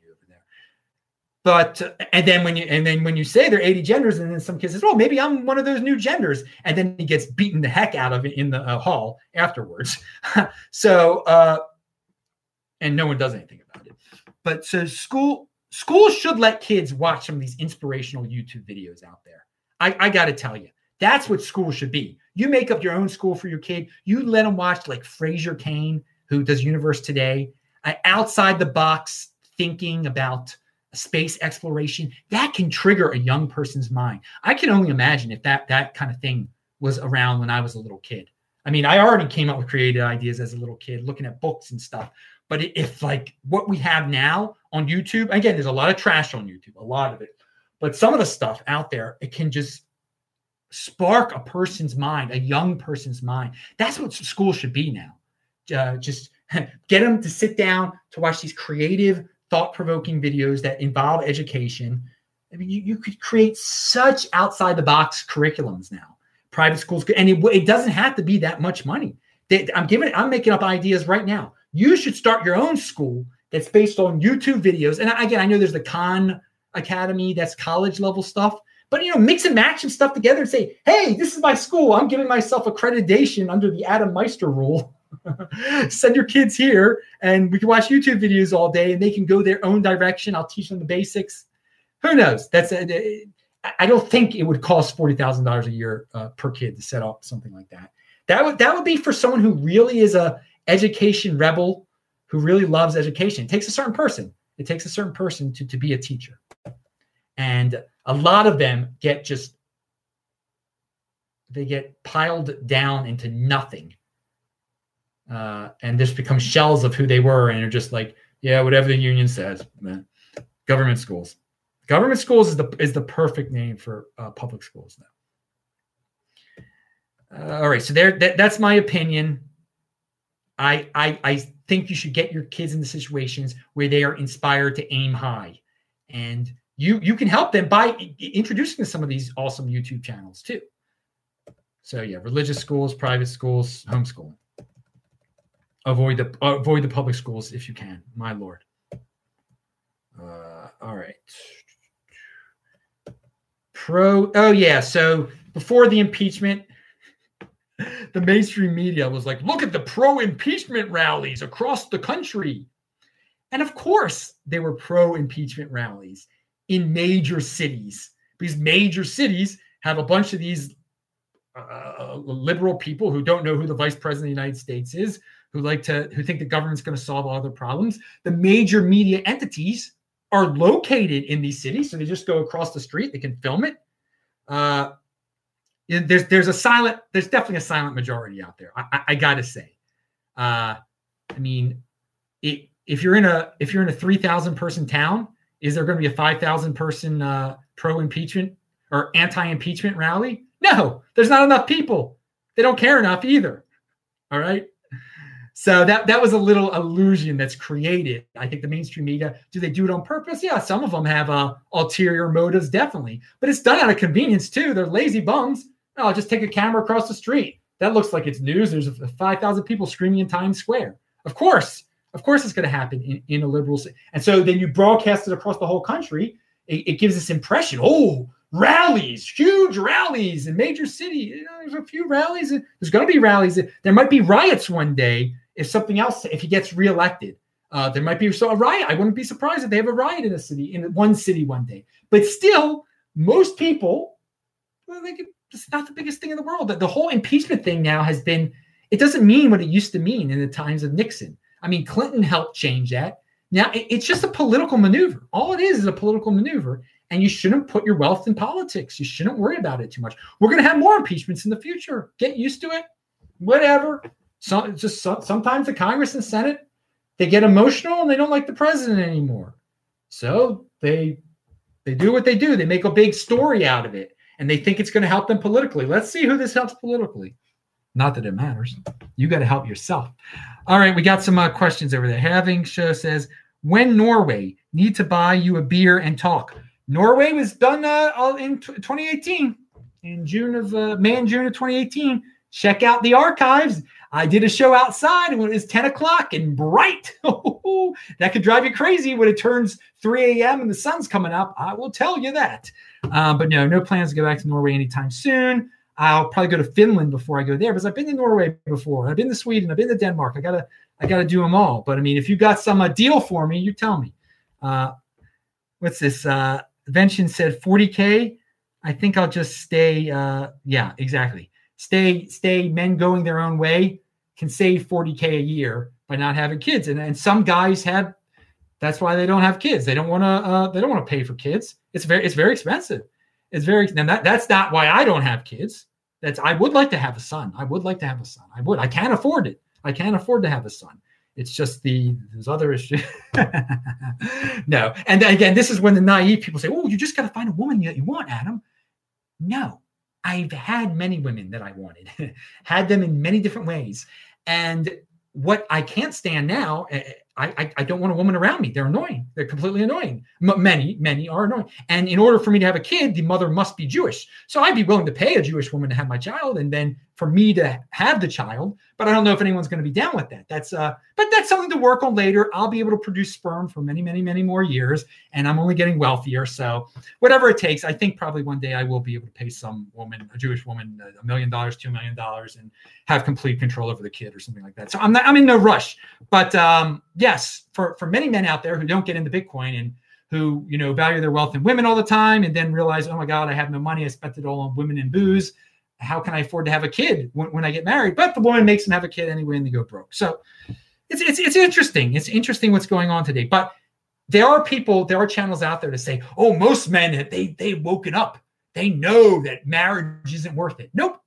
S1: but and then when you and then when you say they're 80 genders and then some says well maybe i'm one of those new genders. And then he gets beaten the heck out of in the uh, hall afterwards. (laughs) So uh and no one does anything about it. But so school schools should let kids watch some of these inspirational youtube videos out there. I i gotta tell you that's what school should be. You make up your own school for your kid. You let them watch like fraser cain who does universe today uh, outside the box thinking about space exploration that can trigger a young person's mind. I can only imagine if that that kind of thing was around when i was a little kid. I mean i already came up with creative ideas as a little kid looking at books and stuff but if like what we have now on youtube again there's a lot of trash on youtube a lot of it but some of the stuff out there it can just spark a person's mind a young person's mind. That's what school should be now. Uh, just (laughs) get them to sit down to watch these creative thought provoking videos that involve education. I mean, you, you could create such outside the box curriculums now. Private schools, and it, it doesn't have to be that much money. They, I'm giving, I'm making up ideas right now. You should start your own school that's based on YouTube videos. And again, I know there's the Khan Academy, that's college level stuff. But you know, mix and match some stuff together and say, "Hey, this is my school. I'm giving myself accreditation under the Adam Meister rule." (laughs) Send your kids here and we can watch YouTube videos all day and they can go their own direction. I'll teach them the basics. Who knows? That's a, I don't think it would cost forty thousand dollars a year uh, per kid to set up something like that. That would that would be for someone who really is a education rebel, who really loves education. It takes a certain person. It takes a certain person to to be a teacher, and a lot of them get just they get piled down into nothing uh, and just become shells of who they were and are just like, yeah, whatever the union says, man. Government schools. Government schools is the is the perfect name for uh, public schools now. Uh, all right, so there that, that's my opinion. I, I I think you should get your kids into situations where they are inspired to aim high, and you you can help them by introducing some of these awesome YouTube channels too. So yeah, religious schools, private schools, homeschooling avoid the uh, avoid the public schools if you can. My lord. Uh, all right. Pro oh yeah so before the impeachment the mainstream media was like look at the pro impeachment rallies across the country. And of course they were pro impeachment rallies in major cities. Because major cities have a bunch of these uh, liberal people who don't know who the vice president of the united states is who like to who think the government's going to solve all their problems. The major media entities are located in these cities, so they just go across the street. They can film it. Uh, there's there's a silent there's definitely a silent majority out there. I, I, I gotta say. Uh, I mean, it, if you're in a if you're in a three thousand person town, is there going to be a five thousand person uh, pro impeachment or anti impeachment rally? No, there's not enough people. They don't care enough either. All right. So that that was a little illusion that's created. I think the mainstream media do they do it on purpose? Yeah, some of them have uh, ulterior motives, definitely, but it's done out of convenience too. They're lazy bums. Oh, I'll just take a camera across the street. That looks like it's news. There's five thousand people screaming in Times Square. Of course, of course, it's going to happen in, in a liberal. City. And so then you broadcast it across the whole country. It, it gives this impression. Oh, rallies, huge rallies in major city. You know, there's a few rallies. There's going to be rallies. There might be riots one day if something else, if he gets reelected, uh, there might be so a riot. I wouldn't be surprised if they have a riot in a city, in one city one day. But still, most people, well, they could, it's not the biggest thing in the world. The, the whole impeachment thing now has been, it doesn't mean what it used to mean in the times of Nixon. I mean, Clinton helped change that. Now it, it's just a political maneuver. All it is is a political maneuver. And you shouldn't put your wealth in politics. You shouldn't worry about it too much. We're going to have more impeachments in the future. Get used to it. Whatever. So just so, sometimes the Congress and Senate they get emotional and they don't like the president anymore. So they they do what they do. They make a big story out of it and they think it's going to help them politically. Let's see who this helps politically. Not that it matters. You got to help yourself. All right, we got some uh, questions over there. Having show says when Norway need to buy you a beer and talk. Norway was done uh, in t- 2018 in June of uh, May and June of 2018. Check out the archives. I did a show outside when it was 10 o'clock and bright. (laughs) that could drive you crazy when it turns 3 a.m. and the sun's coming up. I will tell you that. Uh, but no, no plans to go back to Norway anytime soon. I'll probably go to Finland before I go there because I've been to Norway before. I've been to Sweden. I've been to Denmark. I gotta, I gotta do them all. But I mean, if you got some uh, deal for me, you tell me. Uh, what's this? Uh, Vention said 40k. I think I'll just stay. Uh, yeah, exactly. Stay, stay. Men going their own way can save 40k a year by not having kids. And, and some guys have that's why they don't have kids. They don't want to uh, they don't want to pay for kids. It's very it's very expensive. It's very and that, that's not why i don't have kids. That's i would like to have a son. I would like to have a son. I would i can't afford it. I can't afford to have a son. It's just the there's other issues (laughs) no. And again this is when the naive people say oh you just got to find a woman that you want adam. No. I've had many women that I wanted, (laughs) had them in many different ways. And what I can't stand now, eh, I, I, I, don't want a woman around me. They're annoying. They're completely annoying. M- many, many are annoying. And in order for me to have a kid, the mother must be Jewish. So I'd be willing to pay a Jewish woman to have my child and then for me to have the child. But I don't know if anyone's going to be down with that. That's uh, but that's something to work on later. I'll be able to produce sperm for many, many, many more years, and I'm only getting wealthier. So whatever it takes, I think probably one day I will be able to pay some woman, a Jewish woman, a million dollars, two million dollars, and have complete control over the kid or something like that. So I'm not, I'm in no rush. But um, yes, for for many men out there who don't get into Bitcoin and who you know value their wealth in women all the time and then realize, oh my God, I have no money. I spent it all on women and booze how can I afford to have a kid when, when I get married? But the woman makes them have a kid anyway, and they go broke. So it's it's it's interesting. It's interesting what's going on today. But there are people, there are channels out there to say, oh, most men they they woken up. They know that marriage isn't worth it. Nope,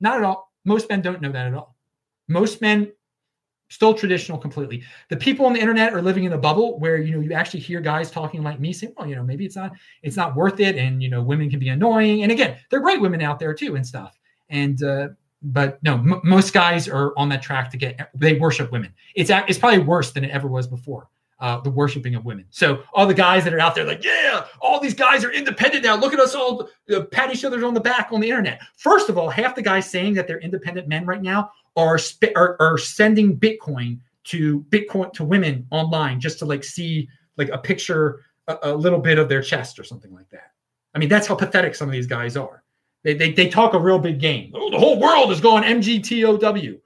S1: not at all. Most men don't know that at all. Most men still traditional completely. The people on the internet are living in a bubble where you know you actually hear guys talking like me saying, "Well, you know, maybe it's not it's not worth it," and you know, women can be annoying. And again, there are great women out there too and stuff. And uh, but no, m- most guys are on that track to get they worship women. It's it's probably worse than it ever was before. Uh, the worshiping of women. So all the guys that are out there, like, yeah, all these guys are independent now. Look at us all uh, pat each other on the back on the internet. First of all, half the guys saying that they're independent men right now are sp- are, are sending Bitcoin to Bitcoin to women online just to like see like a picture, a, a little bit of their chest or something like that. I mean, that's how pathetic some of these guys are. They, they, they talk a real big game. Oh, the whole world is going MGTOW.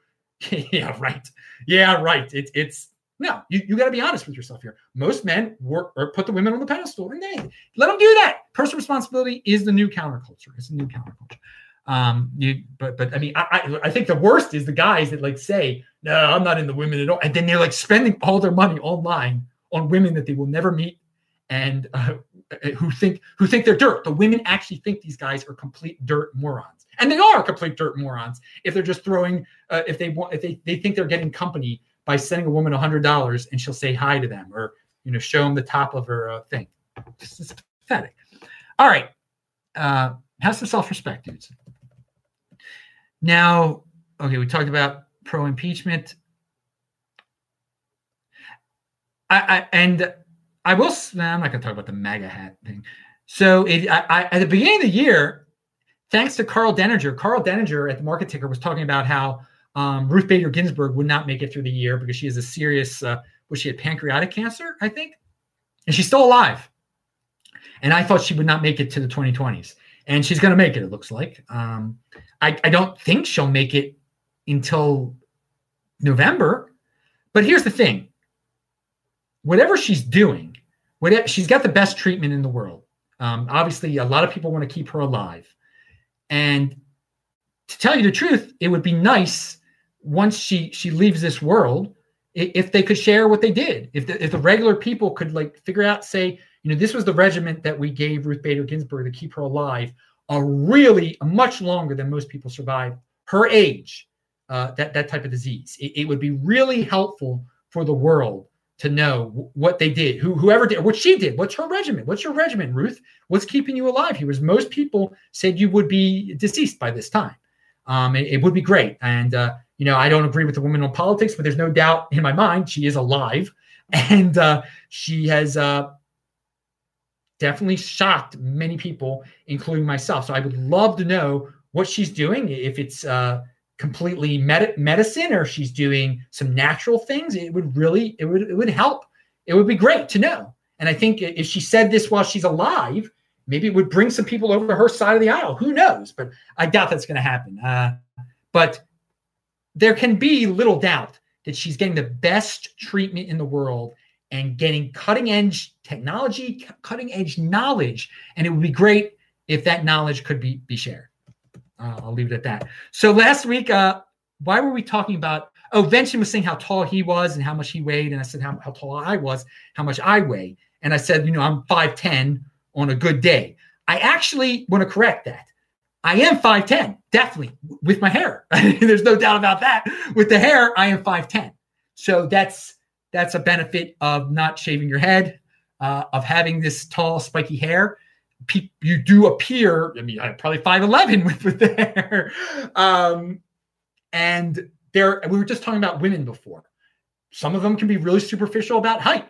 S1: (laughs) yeah, right. Yeah, right. It's it's no, you, you got to be honest with yourself here. Most men work or put the women on the pedestal and they let them do that. Personal responsibility is the new counterculture. It's the new counterculture. Um, you but but I mean, I, I, I think the worst is the guys that like say, no, I'm not in the women at all, and then they're like spending all their money online on women that they will never meet and uh, who think who think they're dirt. The women actually think these guys are complete dirt morons, and they are complete dirt morons if they're just throwing uh, if they want if they they think they're getting company by sending a woman a hundred dollars and she'll say hi to them or you know show them the top of her uh, thing. This is pathetic. All right, uh, have some self respect, dudes. Now, okay, we talked about pro impeachment. I, I, and I will. Nah, I'm not going to talk about the MAGA hat thing. So it, I, I, at the beginning of the year, thanks to Karl Denninger, Karl Denninger at the Market Ticker was talking about how um, Ruth Bader Ginsburg would not make it through the year because she has a serious, uh, was she had pancreatic cancer, I think, and she's still alive. And I thought she would not make it to the 2020s, and she's going to make it. It looks like. Um, I, I don't think she'll make it until November. But here's the thing: whatever she's doing, whatever she's got the best treatment in the world. Um, obviously, a lot of people want to keep her alive, and to tell you the truth, it would be nice once she she leaves this world if they could share what they did. If the, if the regular people could like figure out, say, you know, this was the regiment that we gave Ruth Bader Ginsburg to keep her alive, a really much longer than most people survive her age, uh, that that type of disease. It, it would be really helpful for the world to know what they did, who whoever did, what she did, what's her regimen, what's your regimen, Ruth? What's keeping you alive here? As most people said you would be deceased by this time. Um, it, it, would be great. And uh, you know, I don't agree with the woman on politics, but there's no doubt in my mind she is alive, (laughs) and uh, she has uh, definitely shocked many people, including myself. So I would love to know what she's doing. If it's uh, completely med- medicine or she's doing some natural things it would really it would it would help. It would be great to know. And i think if she said this while she's alive maybe it would bring some people over to her side of the aisle. Who knows? But i doubt that's going to happen. Uh, but there can be little doubt that she's getting the best treatment in the world and getting cutting edge technology cutting edge knowledge. And it would be great if that knowledge could be be shared uh, I'll leave it at that. So last week, uh, why were we talking about? Oh, Vincent was saying how tall he was and how much he weighed, and I said how, how tall I was, how much I weigh, and I said, you know, I'm five ten on a good day. I actually want to correct that. I am 5'10, definitely with my hair. (laughs) There's no doubt about that. With the hair, I am 5'10. So that's that's a benefit of not shaving your head, uh, of having this tall, spiky hair pe- you do appear. I mean, I'm probably five eleven (laughs) with with the hair, um, and there. We were just talking about women before. Some of them can be really superficial about height.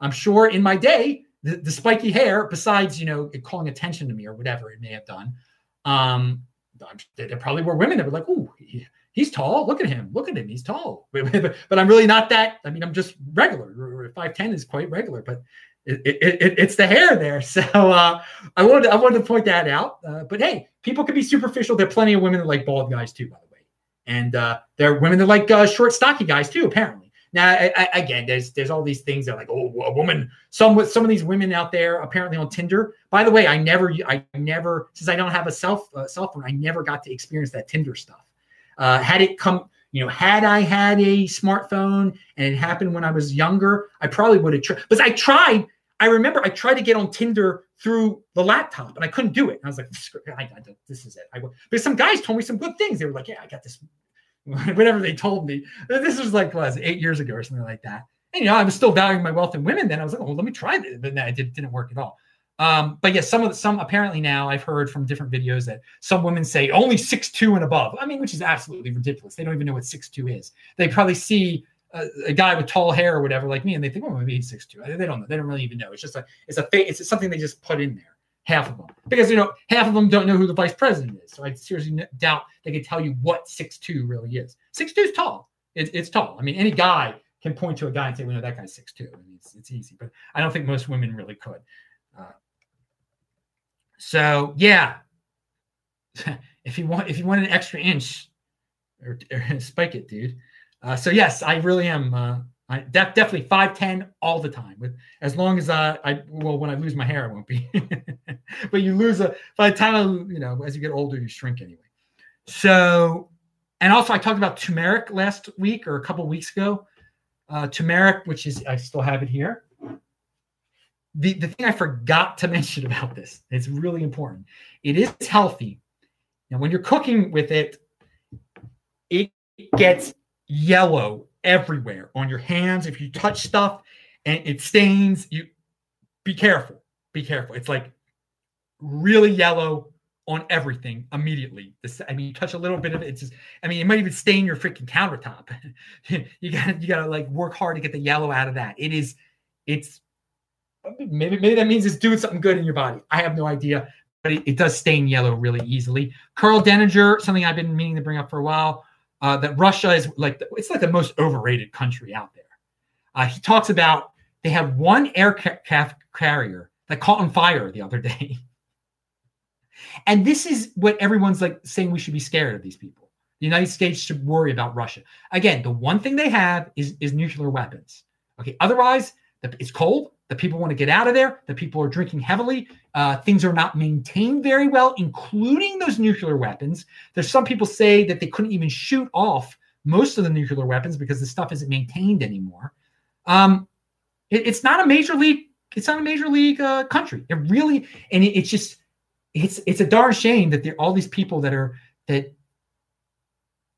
S1: I'm sure in my day, the, the spiky hair, besides you know it calling attention to me or whatever it may have done, um, there probably were women that were like, "Ooh, he, he's tall. Look at him. Look at him. He's tall." (laughs) but I'm really not that. I mean, I'm just regular. Five ten is quite regular, but it, it, it, it's the hair there. (laughs) So uh, I wanted I wanted to point that out. Uh, but hey, people can be superficial. There are plenty of women that like bald guys too, by the way, and uh, there are women that like uh, short, stocky guys too. Apparently, now I, I, again, there's there's all these things that are like oh a woman. Some some of these women out there apparently on Tinder. By the way, I never I never since I don't have a self uh, cell phone, I never got to experience that Tinder stuff. Uh, had it come you know, had I had a smartphone and it happened when I was younger, I probably would have tried. But I tried. I remember I tried to get on Tinder through the laptop and I couldn't do it. And I was like, I, I, this is it. I, but some guys told me some good things. They were like, yeah, I got this. (laughs) Whatever they told me. This was like, eight years ago or something like that. And, you know, I was still valuing my wealth in women. Then I was like, oh, well, let me try this. But it did, didn't work at all. Um, but yes, some of the, some apparently now I've heard from different videos that some women say only six two and above. I mean, which is absolutely ridiculous. They don't even know what six two is. They probably see a, a, guy with tall hair or whatever like me, and they think, well, maybe he's six two. They don't know. They don't really even know. It's just a it's a it's something they just put in there. Half of them, because you know half of them don't know who the vice president is. So I seriously doubt they can tell you what six two really is. Six two is tall. It, it's tall. I mean, any guy can point to a guy and say, well, no, that guy's six two. I mean, it's, it's easy, but I don't think most women really could. So yeah, (laughs) if you want if you want an extra inch, or, or (laughs) spike it, dude. Uh, so yes, I really am. Uh, I def- definitely five ten all the time. With as long as uh, I well, when I lose my hair, it won't be. (laughs) but you lose a by the time I, you know as you get older, you shrink anyway. So, and also I talked about turmeric last week or a couple weeks ago. Uh, turmeric, which is I still have it here. The, the thing I forgot to (laughs) mention about this, it's really important. It is healthy. And when you're cooking with it, it gets yellow everywhere on your hands. If you touch stuff and it stains, you be careful. Be careful. It's like really yellow on everything immediately. This, I mean, you touch a little bit of it, it's just, I mean, it might even stain your freaking countertop. (laughs) you gotta, you gotta like work hard to get the yellow out of that. It is, it's maybe, maybe that means it's doing something good in your body. I have no idea, but it, it does stain yellow really easily. Karl Denninger, something I've been meaning to bring up for a while, uh, that Russia is like, the, it's like the most overrated country out there. Uh, he talks about they have one aircraft carrier that caught on fire the other day. (laughs) And this is what everyone's like saying we should be scared of these people. The United States should worry about Russia. Again, the one thing they have is, is nuclear weapons. Okay. Otherwise, it's cold. The people want to get out of there. The people are drinking heavily. Uh, things are not maintained very well, including those nuclear weapons. There's some people say that they couldn't even shoot off most of the nuclear weapons because the stuff isn't maintained anymore. Um, it, it's not a major league. It's not a major league uh, country. It really, and it, it's just it's it's a darn shame that there are all these people that are that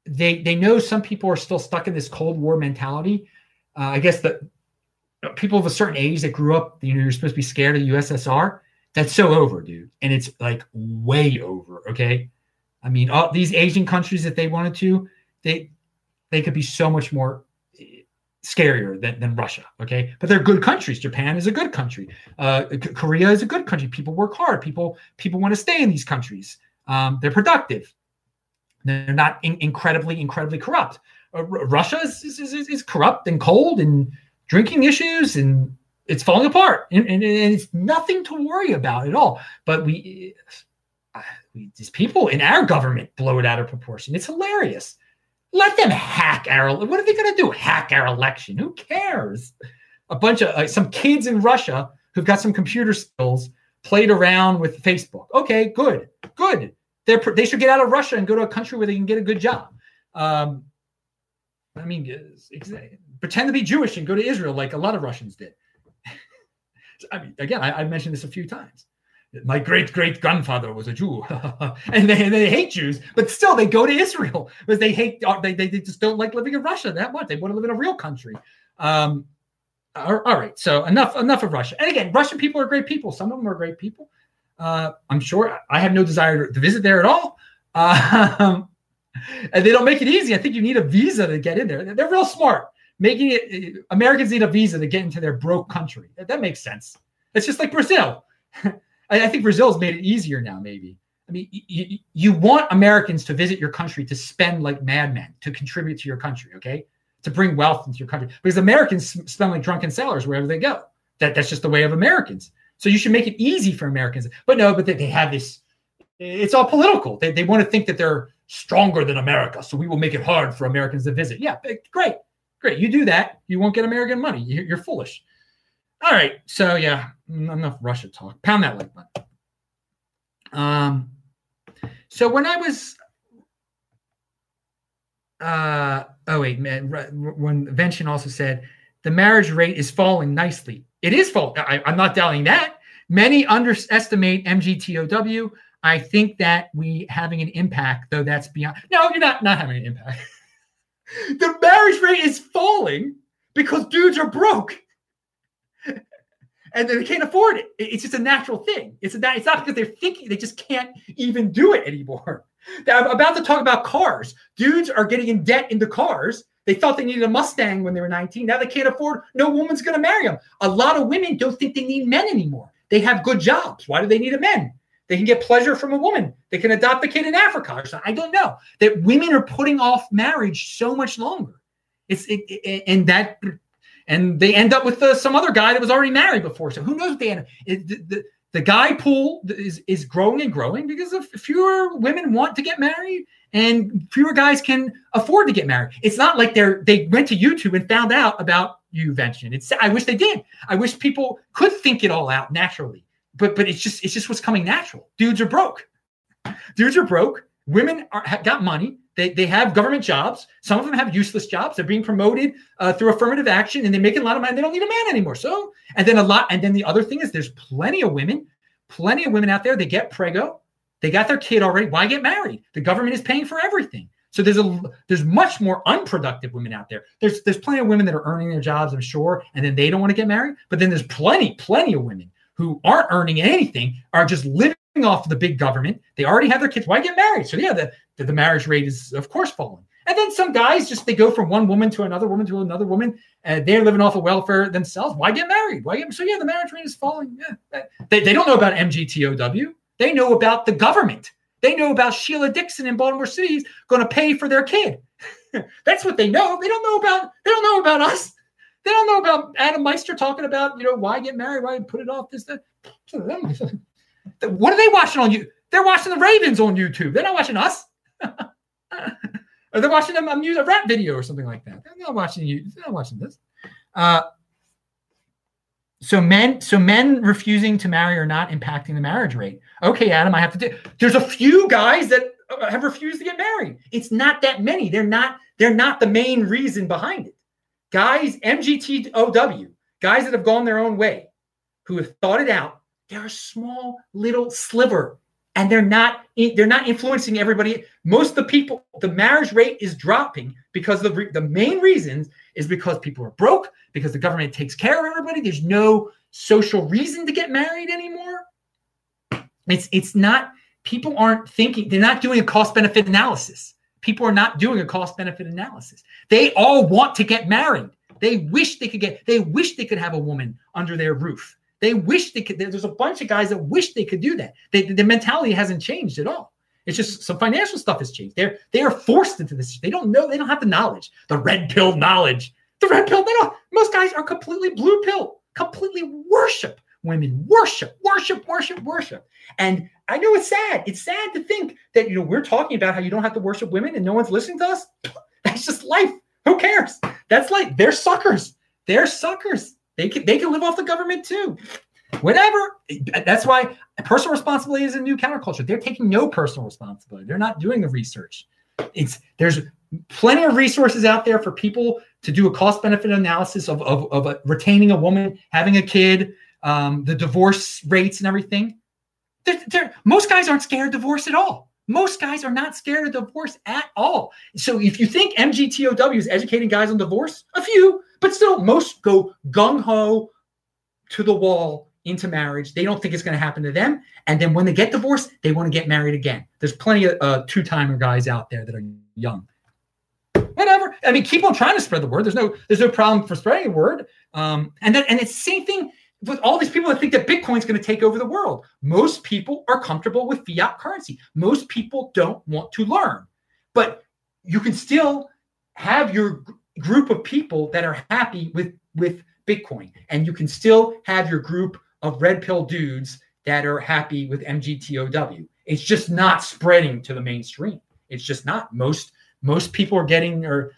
S1: they they know some people are still stuck in this Cold War mentality. Uh, I guess that people of a certain age that grew up, you know, you're supposed to be scared of the USSR. That's so over, dude, and it's like way over. Okay, I mean, all these Asian countries that they wanted to, they they could be so much more scarier than, than Russia. Okay, but they're good countries. Japan is a good country. Uh, Korea is a good country. People work hard. People people want to stay in these countries. Um, they're productive. They're not in, incredibly incredibly corrupt. Uh, Russia is, is, is, is, corrupt and cold and drinking issues and it's falling apart and, and, and it's nothing to worry about at all. But we, uh, we these people in our government blow it out of proportion. It's hilarious. Let them hack our. What are they going to do? Hack our election? Who cares? A bunch of uh, some kids in Russia who've got some computer skills played around with Facebook. Okay, good, good. They they should get out of Russia and go to a country where they can get a good job. Um, I mean, pretend to be Jewish and go to Israel like a lot of Russians did. (laughs) I mean, again, I, have mentioned this a few times my great great grandfather was a Jew, (laughs) and they, they hate Jews, but still they go to Israel because they hate uh, they, they, they just don't like living in Russia that much. They want to live in a real country. Um, all right, so enough enough of Russia. And again, Russian people are great people. Some of them are great people. Uh, I'm sure I have no desire to visit there at all. (laughs) Um, and they don't make it easy. I think you need a visa to get in there. They're real smart. Making it Americans need a visa to get into their broke country. That, that makes sense. It's just like Brazil. (laughs) I, I think Brazil's made it easier now, maybe. I mean, you, you want Americans to visit your country to spend like madmen, to contribute to your country, okay? To bring wealth into your country. Because Americans spend like drunken sailors wherever they go. That, that's just the way of Americans. So you should make it easy for Americans. But no, but they, they have this, it's all political. They, they want to think that they're stronger than America. So we will make it hard for Americans to visit. Yeah, great. Great. You do that. You won't get American money. You're, foolish. All right. So yeah, enough Russia talk. Pound that like button. Um, so when I was, uh, oh wait, man, when Vention also said the marriage rate is falling nicely. It is falling. I'm not doubting that. Many underestimate MGTOW. I think that we having an impact, though that's beyond. No, you're not not having an impact. (laughs) the marriage rate is falling because dudes are broke and they can't afford it. It's just a natural thing. It's a, it's not because they're thinking; they just can't even do it anymore. (laughs) I'm about to talk about cars. Dudes are getting in debt into cars. They thought they needed a Mustang when they were 19. Now they can't afford. No woman's going to marry them. A lot of women don't think they need men anymore. They have good jobs. Why do they need a man? They can get pleasure from a woman. They can adopt a kid in Africa or something. I don't know. That women are putting off marriage so much longer. It's it, it, and that and they end up with uh, some other guy that was already married before. So who knows what they end up? It, the, the, the guy pool is, is growing and growing because of fewer women want to get married and fewer guys can afford to get married. It's not like they're they went to YouTube and found out about you Youvention. It's I wish they did. I wish people could think it all out naturally. But but it's just it's just what's coming natural. Dudes are broke. Dudes are broke. Women are, got money. They, they have government jobs. Some of them have useless jobs. They're being promoted uh, through affirmative action, and they're making a lot of money. They don't need a man anymore. So, and then a lot. And then the other thing is, there's plenty of women, plenty of women out there. They get prego. They got their kid already. Why get married? The government is paying for everything. So there's a there's much more unproductive women out there. There's there's plenty of women that are earning their jobs, I'm sure, and then they don't want to get married. But then there's plenty, plenty of women who aren't earning anything, are just living off the big government. They already have their kids. Why get married? So yeah, the, the, the marriage rate is of course falling. And then some guys just they go from one woman to another woman to another woman. Uh, they're living off of welfare themselves. Why get married? Why get so yeah? The marriage rate is falling. Yeah, they, they don't know about MGTOW. They know about the government. They know about Sheila Dixon in Baltimore City is going to pay for their kid. (laughs) That's what they know. They don't know about. They don't know about us. They don't know about Adam Meister talking about you know why get married, why put it off. This that. (laughs) What are they watching on you? They're watching the Ravens on YouTube. They're not watching us. (laughs) or they're watching them use a rap video or something like that. They're not watching you. They're not watching this. Uh, so men, so men refusing to marry are not impacting the marriage rate. Okay, Adam, I have to do. There's a few guys that uh, have refused to get married. It's not that many. They're not. They're not the main reason behind it. Guys, MGTOW, guys that have gone their own way, who have thought it out. They're a small little sliver, and they're not. They're not influencing everybody. Most of the people, the marriage rate is dropping because the the main reasons is because people are broke, because the government takes care of everybody. There's no social reason to get married anymore. It's it's not people aren't thinking, they're not doing a cost benefit analysis. People are not doing a cost benefit analysis. They all want to get married. They wish they could get, they wish they could have a woman under their roof. They wish they could. There's a bunch of guys that wish they could do that. They, the mentality hasn't changed at all. It's just some financial stuff has changed. They're they are forced into this. They don't know. They don't have the knowledge, the red pill knowledge. The red pill. They don't. Most guys are completely blue pill. Completely worship women. Worship, worship, worship, worship. And I know it's sad. It's sad to think that you know we're talking about how you don't have to worship women and no one's listening to us. (laughs) That's just life. Who cares? That's like they're suckers. They're suckers. They can they can live off the government too. Whatever. That's why personal responsibility is a new counterculture. They're taking no personal responsibility. They're not doing the research. It's there's plenty of resources out there for people to do a cost benefit analysis of, of, of a, retaining a woman, having a kid, um, the divorce rates and everything. They're, they're, most guys aren't scared of divorce at all. Most guys are not scared of divorce at all. So if you think MGTOW is educating guys on divorce, a few, but still, most go gung ho to the wall into marriage. They don't think it's going to happen to them. And then when they get divorced, they want to get married again. There's plenty of uh, two timer guys out there that are young. Whatever. I mean, keep on trying to spread the word. There's no there's no problem for spreading the word. Um, and then and it's the same thing with all these people that think that Bitcoin's going to take over the world. Most people are comfortable with fiat currency. Most people don't want to learn. But you can still have your group of people that are happy with with Bitcoin and you can still have your group of red pill dudes that are happy with MGTOW. It's just not spreading to the mainstream. It's just not. Most most people are getting or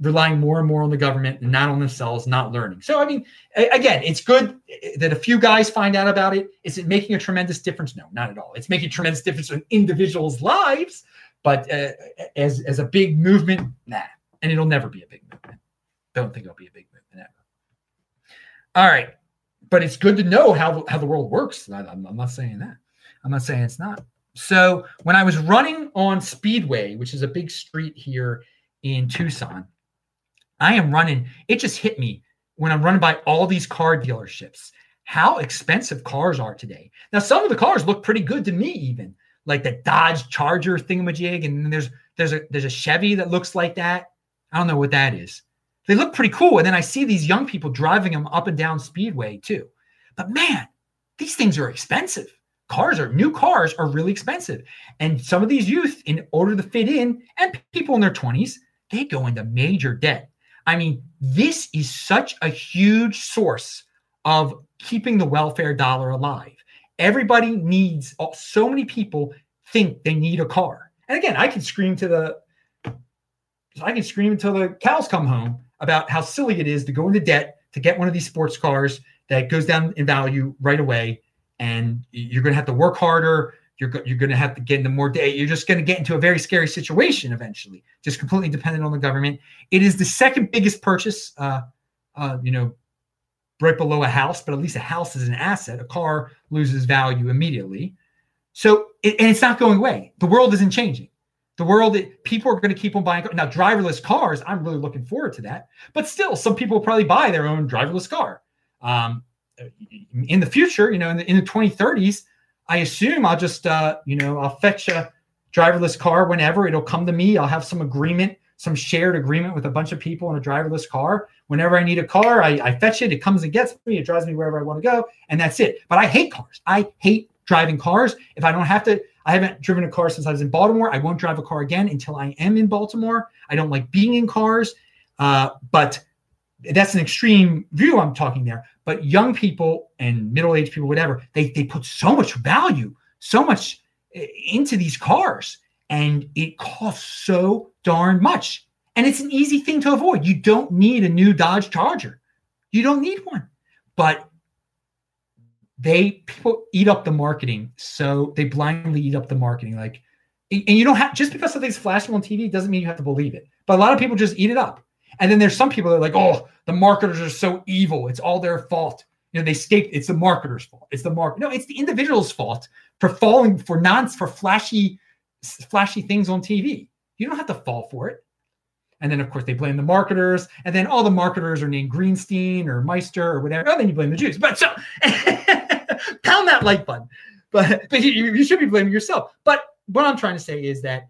S1: relying more and more on the government and not on themselves, not learning. So, I mean, again, it's good that a few guys find out about it. Is it making a tremendous difference? No, not at all. It's making a tremendous difference in individuals' lives, but uh, as as a big movement, nah. And it'll never be a big movement. Don't think it'll be a big movement ever. All right, but it's good to know how how the world works. I, I'm, I'm not saying that. I'm not saying it's not. So when I was running on Speedway, which is a big street here in Tucson. I am running, it just hit me when I'm running by all these car dealerships, how expensive cars are today. Now, some of the cars look pretty good to me, even like the Dodge Charger thingamajig, and there's there's a there's a Chevy that looks like that. I don't know what that is. They look pretty cool. And then I see these young people driving them up and down Speedway too. But man, these things are expensive. Cars are new cars are really expensive. And some of these youth, in order to fit in, and people in their 20s, they go into major debt. I mean, this is such a huge source of keeping the welfare dollar alive. Everybody needs, uh, so many people think they need a car. And again, I can scream to the, I can scream until the cows come home about how silly it is to go into debt to get one of these sports cars that goes down in value right away. And you're going to have to work harder you're go- you're going to have to get into more day. You're just going to get into a very scary situation eventually, just completely dependent on the government. It is the second biggest purchase, uh, uh, you know, right below a house, but at least a house is an asset. A car loses value immediately. So, it, and it's not going away. The world isn't changing. The world, people are going to keep on buying. Now, driverless cars, I'm really looking forward to that. But still, some people probably buy their own driverless car. Um, in the future, you know, in the, in the 2030s, I assume I'll just, uh, you know, I'll fetch a driverless car whenever it'll come to me. I'll have some agreement, some shared agreement with a bunch of people in a driverless car. Whenever I need a car, I, I fetch it. It comes and gets me. It drives me wherever I want to go, and that's it. But I hate cars. I hate driving cars. If I don't have to, I haven't driven a car since I was in Baltimore. I won't drive a car again until I am in Baltimore. I don't like being in cars. Uh, but that's an extreme view I'm talking there. But young people and middle-aged people, whatever, they they put so much value, so much eh, into these cars, and it costs so darn much. And it's an easy thing to avoid. You don't need a new Dodge Charger. You don't need one. But they people eat up the marketing. So they blindly eat up the marketing. Like, and you don't have just because something's flashing on TV doesn't mean you have to believe it. But a lot of people just eat it up. And then there's some people that are like, oh, the marketers are so evil. It's all their fault. You know, they state it's the marketer's fault. It's the market. No, it's the individual's fault for falling for non for flashy, flashy things on TV. You don't have to fall for it. And then, of course, they blame the marketers. And then all the marketers are named Greenstein or Meister or whatever. Oh, then you blame the Jews. But so (laughs) pound that like button. But but you, you should be blaming yourself. But what I'm trying to say is that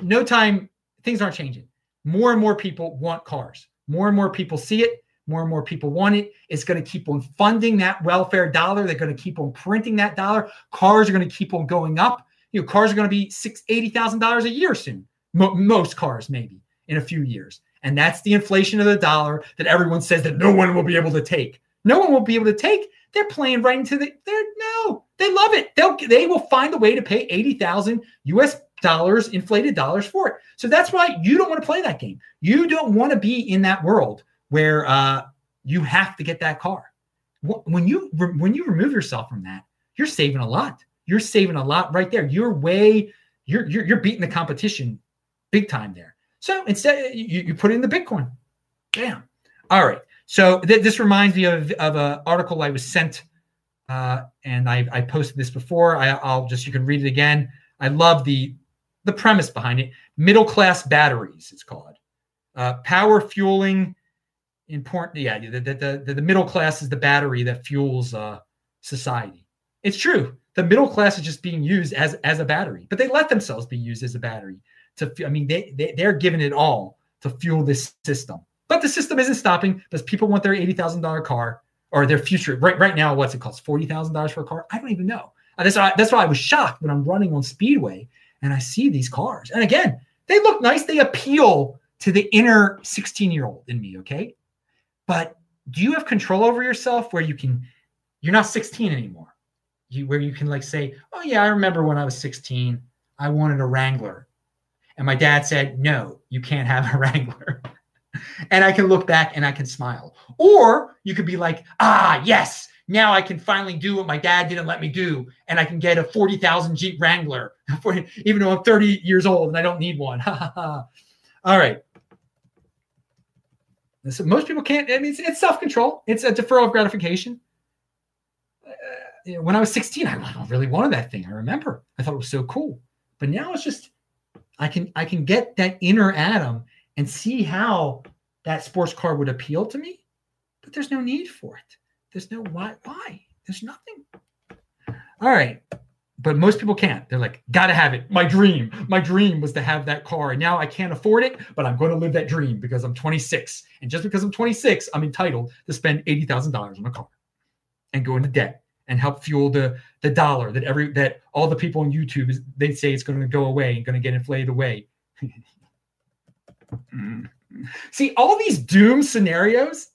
S1: no time things aren't changing. More and more people want cars. More and more people see it. More and more people want it. It's going to keep on funding that welfare dollar. They're going to keep on printing that dollar. Cars are going to keep on going up. You know, cars are going to be six eighty thousand dollars a year soon. Mo- most cars, maybe in a few years. And that's the inflation of the dollar that everyone says that no one will be able to take. No one will be able to take. They're playing right into the. They're no. They love it. They'll they will find a way to pay eighty thousand U.S. dollars, inflated dollars for it. So that's why you don't want to play that game. You don't want to be in that world where uh, you have to get that car. When you when you remove yourself from that, you're saving a lot. You're saving a lot right there. You're way you're you're, you're beating the competition big time there. So instead, you, you put in the Bitcoin. Damn. All right. So th- this reminds me of, of an article I was sent, uh, and I, I posted this before. I, I'll just you can read it again. I love the the premise behind it. Middle class batteries, it's called. Uh, power fueling important. Yeah, the, the, the, the, middle class is the battery that fuels uh, society. It's true. The middle class is just being used as as a battery, but they let themselves be used as a battery to I mean they, they they're giving it all to fuel this system. But the system isn't stopping because people want their eighty thousand dollar car or their future right right now. What's it cost? Forty thousand dollars for a car? I don't even know. And that's why that's why I was shocked when I'm running on Speedway and I see these cars. And again, they look nice. They appeal to the inner 16 year old in me. Okay, but do you have control over yourself where you can? You're not 16 anymore. You where you can like say, oh yeah, I remember when I was 16, I wanted a Wrangler and my dad said, no, you can't have a (laughs) Wrangler. and I can look back and I can smile. Or you could be like, ah, yes, now I can finally do what my dad didn't let me do. And I can get a 40,000 Jeep Wrangler, (laughs) even though I'm 30 years old and I don't need one. (laughs) All right. So most people can't, I mean, it's, it's self control, it's a deferral of gratification. Uh, when I was 16, I really wanted that thing. I remember I thought it was so cool. But now it's just, I can I can get that inner Adam and see how that sports car would appeal to me, but there's no need for it. There's no why why. There's nothing. All right. But most people can't. They're like, gotta have it. My dream. My dream was to have that car. And now I can't afford it, but I'm going to live that dream because I'm 26. And just because I'm 26, I'm entitled to spend $80,000 on a car and go into debt and help fuel the the dollar that every that all the people on YouTube is they say it's going to go away and going to get inflated away. (laughs) Mm. See, all these doom scenarios,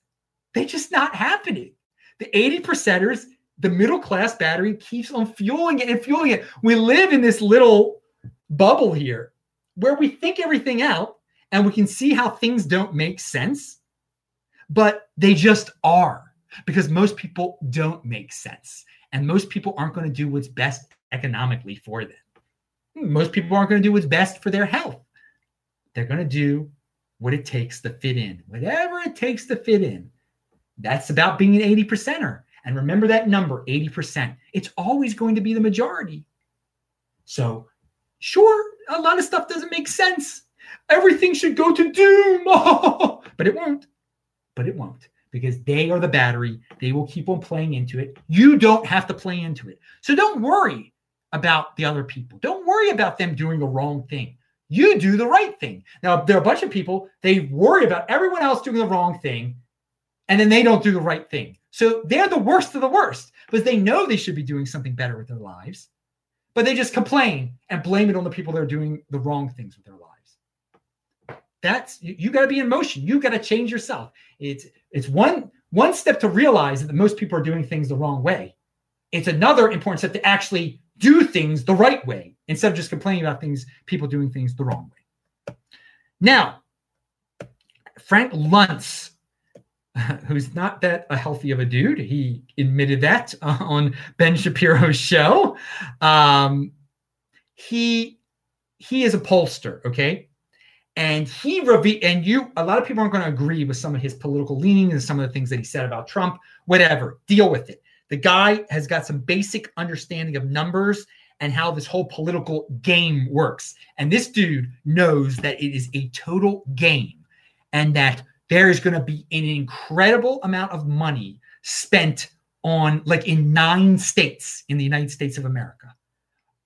S1: they just not happening. The 80 percenters, the middle class battery keeps on fueling it and fueling it. We live in this little bubble here where we think everything out and we can see how things don't make sense, but they just are because most people don't make sense and most people aren't going to do what's best economically for them. Hmm, most people aren't going to do what's best for their health. They're going to do what it takes to fit in, whatever it takes to fit in. That's about being an 80 percenter. And remember that number 80%. It's always going to be the majority. So, sure, a lot of stuff doesn't make sense. Everything should go to doom, (laughs) but it won't. But it won't because they are the battery. They will keep on playing into it. You don't have to play into it. So don't worry about the other people. Don't worry about them doing the wrong thing. You do the right thing. Now, there are a bunch of people, they worry about everyone else doing the wrong thing, and then they don't do the right thing. So they're the worst of the worst because they know they should be doing something better with their lives, but they just complain and blame it on the people that are doing the wrong things with their lives. That's you, you got to be in motion. You got to change yourself. It's it's one one step to realize that most people are doing things the wrong way. It's another important step to actually do things the right way instead of just complaining about things, people doing things the wrong way. Now, Frank Luntz, (laughs) who's not that a healthy of a dude, he admitted that (laughs) on Ben Shapiro's show. Um, he he is a pollster, okay, and he revealed, and you, a lot of people aren't going to agree with some of his political leanings and some of the things that he said about Trump. Whatever, deal with it. The guy has got some basic understanding of numbers and how this whole political game works. And this dude knows that it is a total game and that there is going to be an incredible amount of money spent on, like, in nine states in the United States of America.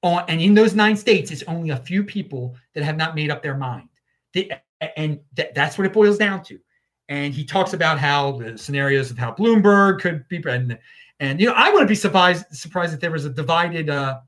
S1: On, and in those nine states, it's only a few people that have not made up their mind. They, and th- that's what it boils down to. And he talks about how the scenarios of how Bloomberg could be, and and you know, I wouldn't be surprised surprised if there was a divided uh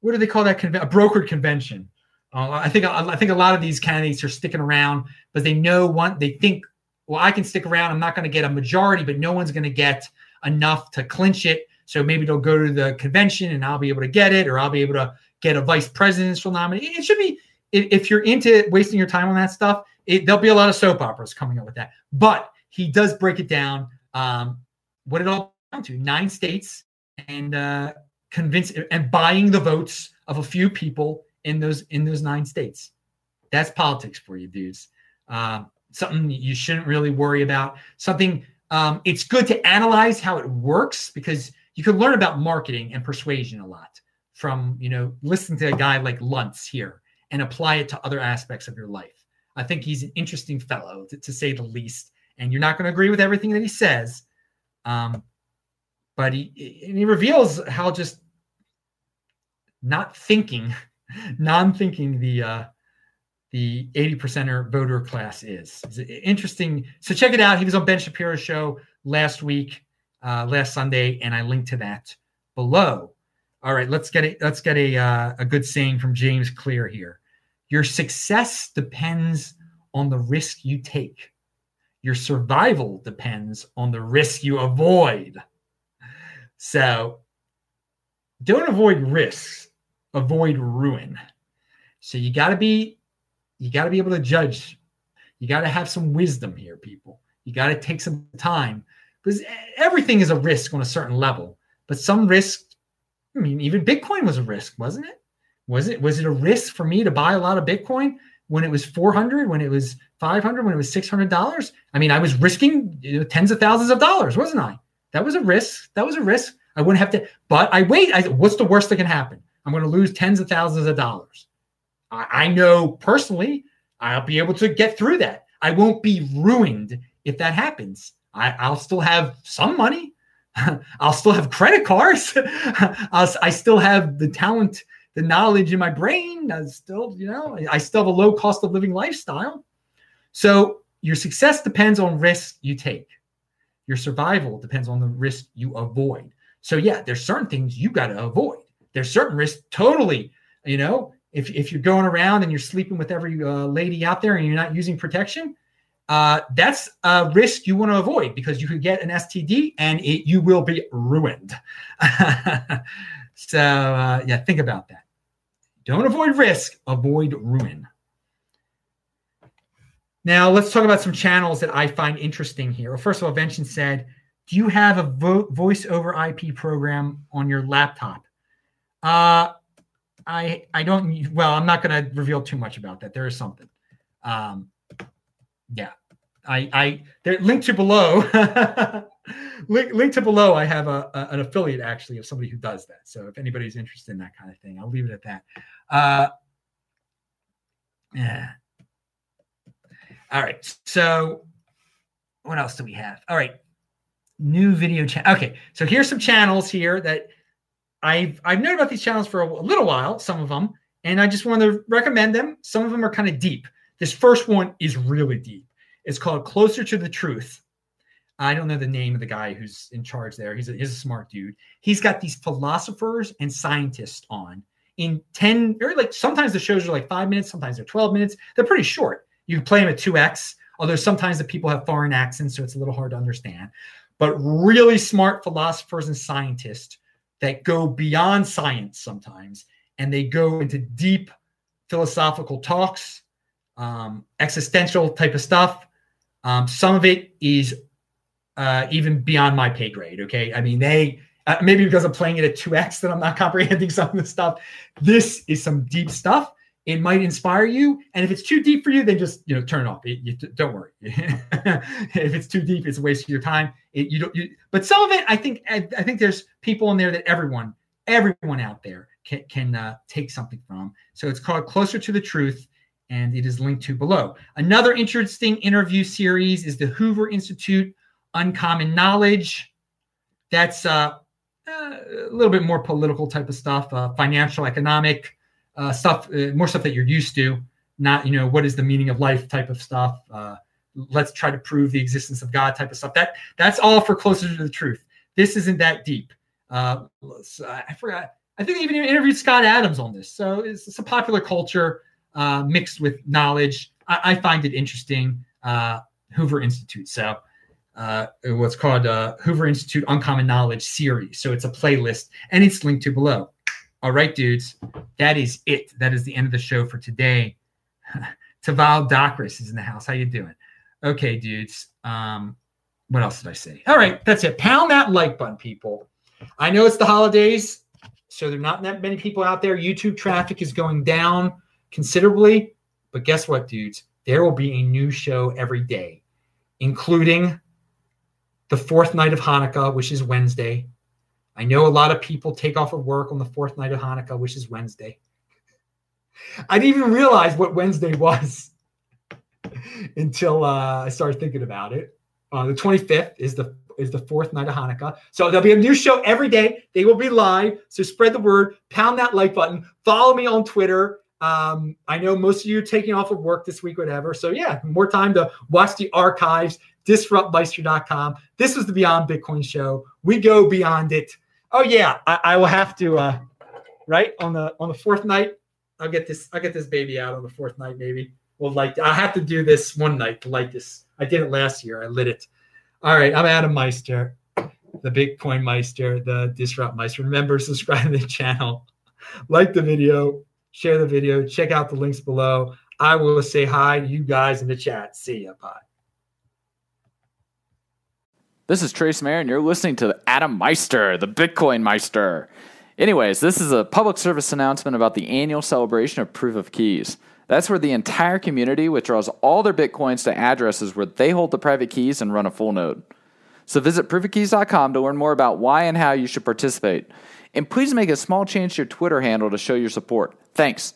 S1: what do they call that a brokered convention. I think I think a lot of these candidates are sticking around because they know one they think well I can stick around. I'm not going to get a majority but no one's going to get enough to clinch it. So maybe they'll go to the convention and I'll be able to get it or I'll be able to get a vice presidential nominee. It should be if you're into wasting your time on that stuff it, there'll be a lot of soap operas coming up with that. But he does break it down um, what it all down to nine states and uh, convince and buying the votes of a few people in those in those nine states. That's politics for you, dudes. Uh, something you shouldn't really worry about. Something um, it's good to analyze how it works because you can learn about marketing and persuasion a lot from you know listening to a guy like Luntz here and apply it to other aspects of your life. I think he's an interesting fellow to, to say the least. And you're not going to agree with everything that he says, um, but he he reveals how just not thinking, non-thinking the uh, the 80 percenter voter class is. It's interesting. So check it out. He was on Ben Shapiro's show last week, uh, last Sunday, and I linked to that below. All right, let's get a let's get a uh, a good saying from James Clear here. Your success depends on the risk you take. Your survival depends on the risk you avoid. So don't avoid risks, avoid ruin. So you got to be you got to be able to judge. You got to have some wisdom here, people. You got to take some time because everything is a risk on a certain level. But some risk, I mean, even Bitcoin was a risk, wasn't it? Was it was it a risk for me to buy a lot of Bitcoin when it was 400, when it was 500, when it was $600? I mean, I was risking you know, tens of thousands of dollars, wasn't I? That was a risk. That was a risk. I wouldn't have to, but I wait. I, what's the worst that can happen? I'm going to lose tens of thousands of dollars. I, I know personally I'll be able to get through that. I won't be ruined if that happens. I, I'll still have some money. (laughs) I'll still have credit cards. (laughs) i still have the talent, the knowledge in my brain. I still, you know, I still have a low cost of living lifestyle. So your success depends on risk you take. Your survival depends on the risk you avoid. So yeah, there's certain things you got to avoid. There's certain risks totally, you know, if, if you're going around and you're sleeping with every uh, lady out there and you're not using protection, uh, that's a risk you want to avoid because you could get an STD and it, you will be ruined. (laughs) so uh, yeah, think about that. Don't avoid risk, avoid ruin. Now, let's talk about some channels that I find interesting here. Well, first of all, Vention said, Do you have a vo- voice over IP program on your laptop? Uh, I I don't. Well, I'm not going to reveal too much about that. There is something. Um, yeah, I I there link to below. (laughs) link, link to below. I have a, a, an affiliate actually of somebody who does that. So if anybody's interested in that kind of thing, I'll leave it at that. Uh, yeah. All right. So what else do we have? All right. New video channel. Okay. So here's some channels here that I've I've known about these channels for a, a little while, some of them, and I just want to recommend them. Some of them are kind of deep. This first one is really deep. It's called Closer to the Truth. I don't know the name of the guy who's in charge there. He's a, he's a smart dude. He's got these philosophers and scientists on in 10 or like sometimes the shows are like five minutes, sometimes they're 12 minutes. They're pretty short. You play them at 2x, although sometimes the people have foreign accents, so it's a little hard to understand. But really smart philosophers and scientists that go beyond science sometimes and they go into deep philosophical talks, um, existential type of stuff. Um, some of it is uh, even beyond my pay grade. Okay. I mean, they, uh, maybe because I'm playing it at 2x that I'm not (laughs) comprehending some of the stuff. This is some deep stuff. It might inspire you, and if it's too deep for you, then just you know turn it off. It, you, don't worry. (laughs) if it's too deep, it's a waste of your time. It, you don't. You, but some of it, I think, I, I, think there's people in there that everyone, everyone out there can, can uh, take something from. So it's called Closer to the Truth, and it is linked to below. Another interesting interview series is the Hoover Institute Uncommon Knowledge. That's uh, uh, a little bit more political type of stuff, uh, financial, economic uh, stuff, uh, more stuff that you're used to. Not, you know, what is the meaning of life type of stuff. Uh, let's try to prove the existence of God type of stuff. That that's all for closer to the truth. This isn't that deep. Uh, I forgot. I think they even interviewed Scott Adams on this. So it's, it's a popular culture uh, mixed with knowledge. I, I find it interesting. Uh, Hoover Institute. So uh, what's called uh, Hoover Institute Uncommon Knowledge series. So it's a playlist and it's linked to below. All right, dudes, that is it. That is the end of the show for today. (laughs) Taval Docris is in the house. How you doing? Okay, dudes. Um, what else did I say? All right, that's it. Pound that like button, people. I know it's the holidays, so there are not that many people out there. YouTube traffic is going down considerably, but guess what, dudes? There will be a new show every day, including the fourth night of Hanukkah, which is Wednesday. I know a lot of people take off of work on the fourth night of Hanukkah, which is Wednesday. I didn't even realize what Wednesday was (laughs) until uh, I started thinking about it. Uh, the 25th is the is the fourth night of Hanukkah. So there'll be a new show every day. They will be live. So spread the word, pound that like button, follow me on Twitter. Um, I know most of you are taking off of work this week, whatever. So yeah, more time to watch the archives, disruptmeister.com. This was the Beyond Bitcoin show. We go beyond it. Oh yeah, I, I will have to uh, right on the on the fourth night. I'll get this. I'll get this baby out on the fourth night. Maybe we'll light. I have to do this one night to light this. I did it last year. I lit it. All right, I'm Adam Meister, the Bitcoin Meister, the Disrupt Meister. Remember, subscribe to the channel, like the video, share the video, check out the links below. I will say hi to you guys in the chat. See ya. Bye.
S2: This is Trace Mayer, and you're listening to Adam Meister, the Bitcoin Meister. Anyways, this is a public service announcement about the annual celebration of Proof of Keys. That's where the entire community withdraws all their Bitcoins to addresses where they hold the private keys and run a full node. So visit proofofkeys.com to learn more about why and how you should participate. And please make a small change to your Twitter handle to show your support. Thanks.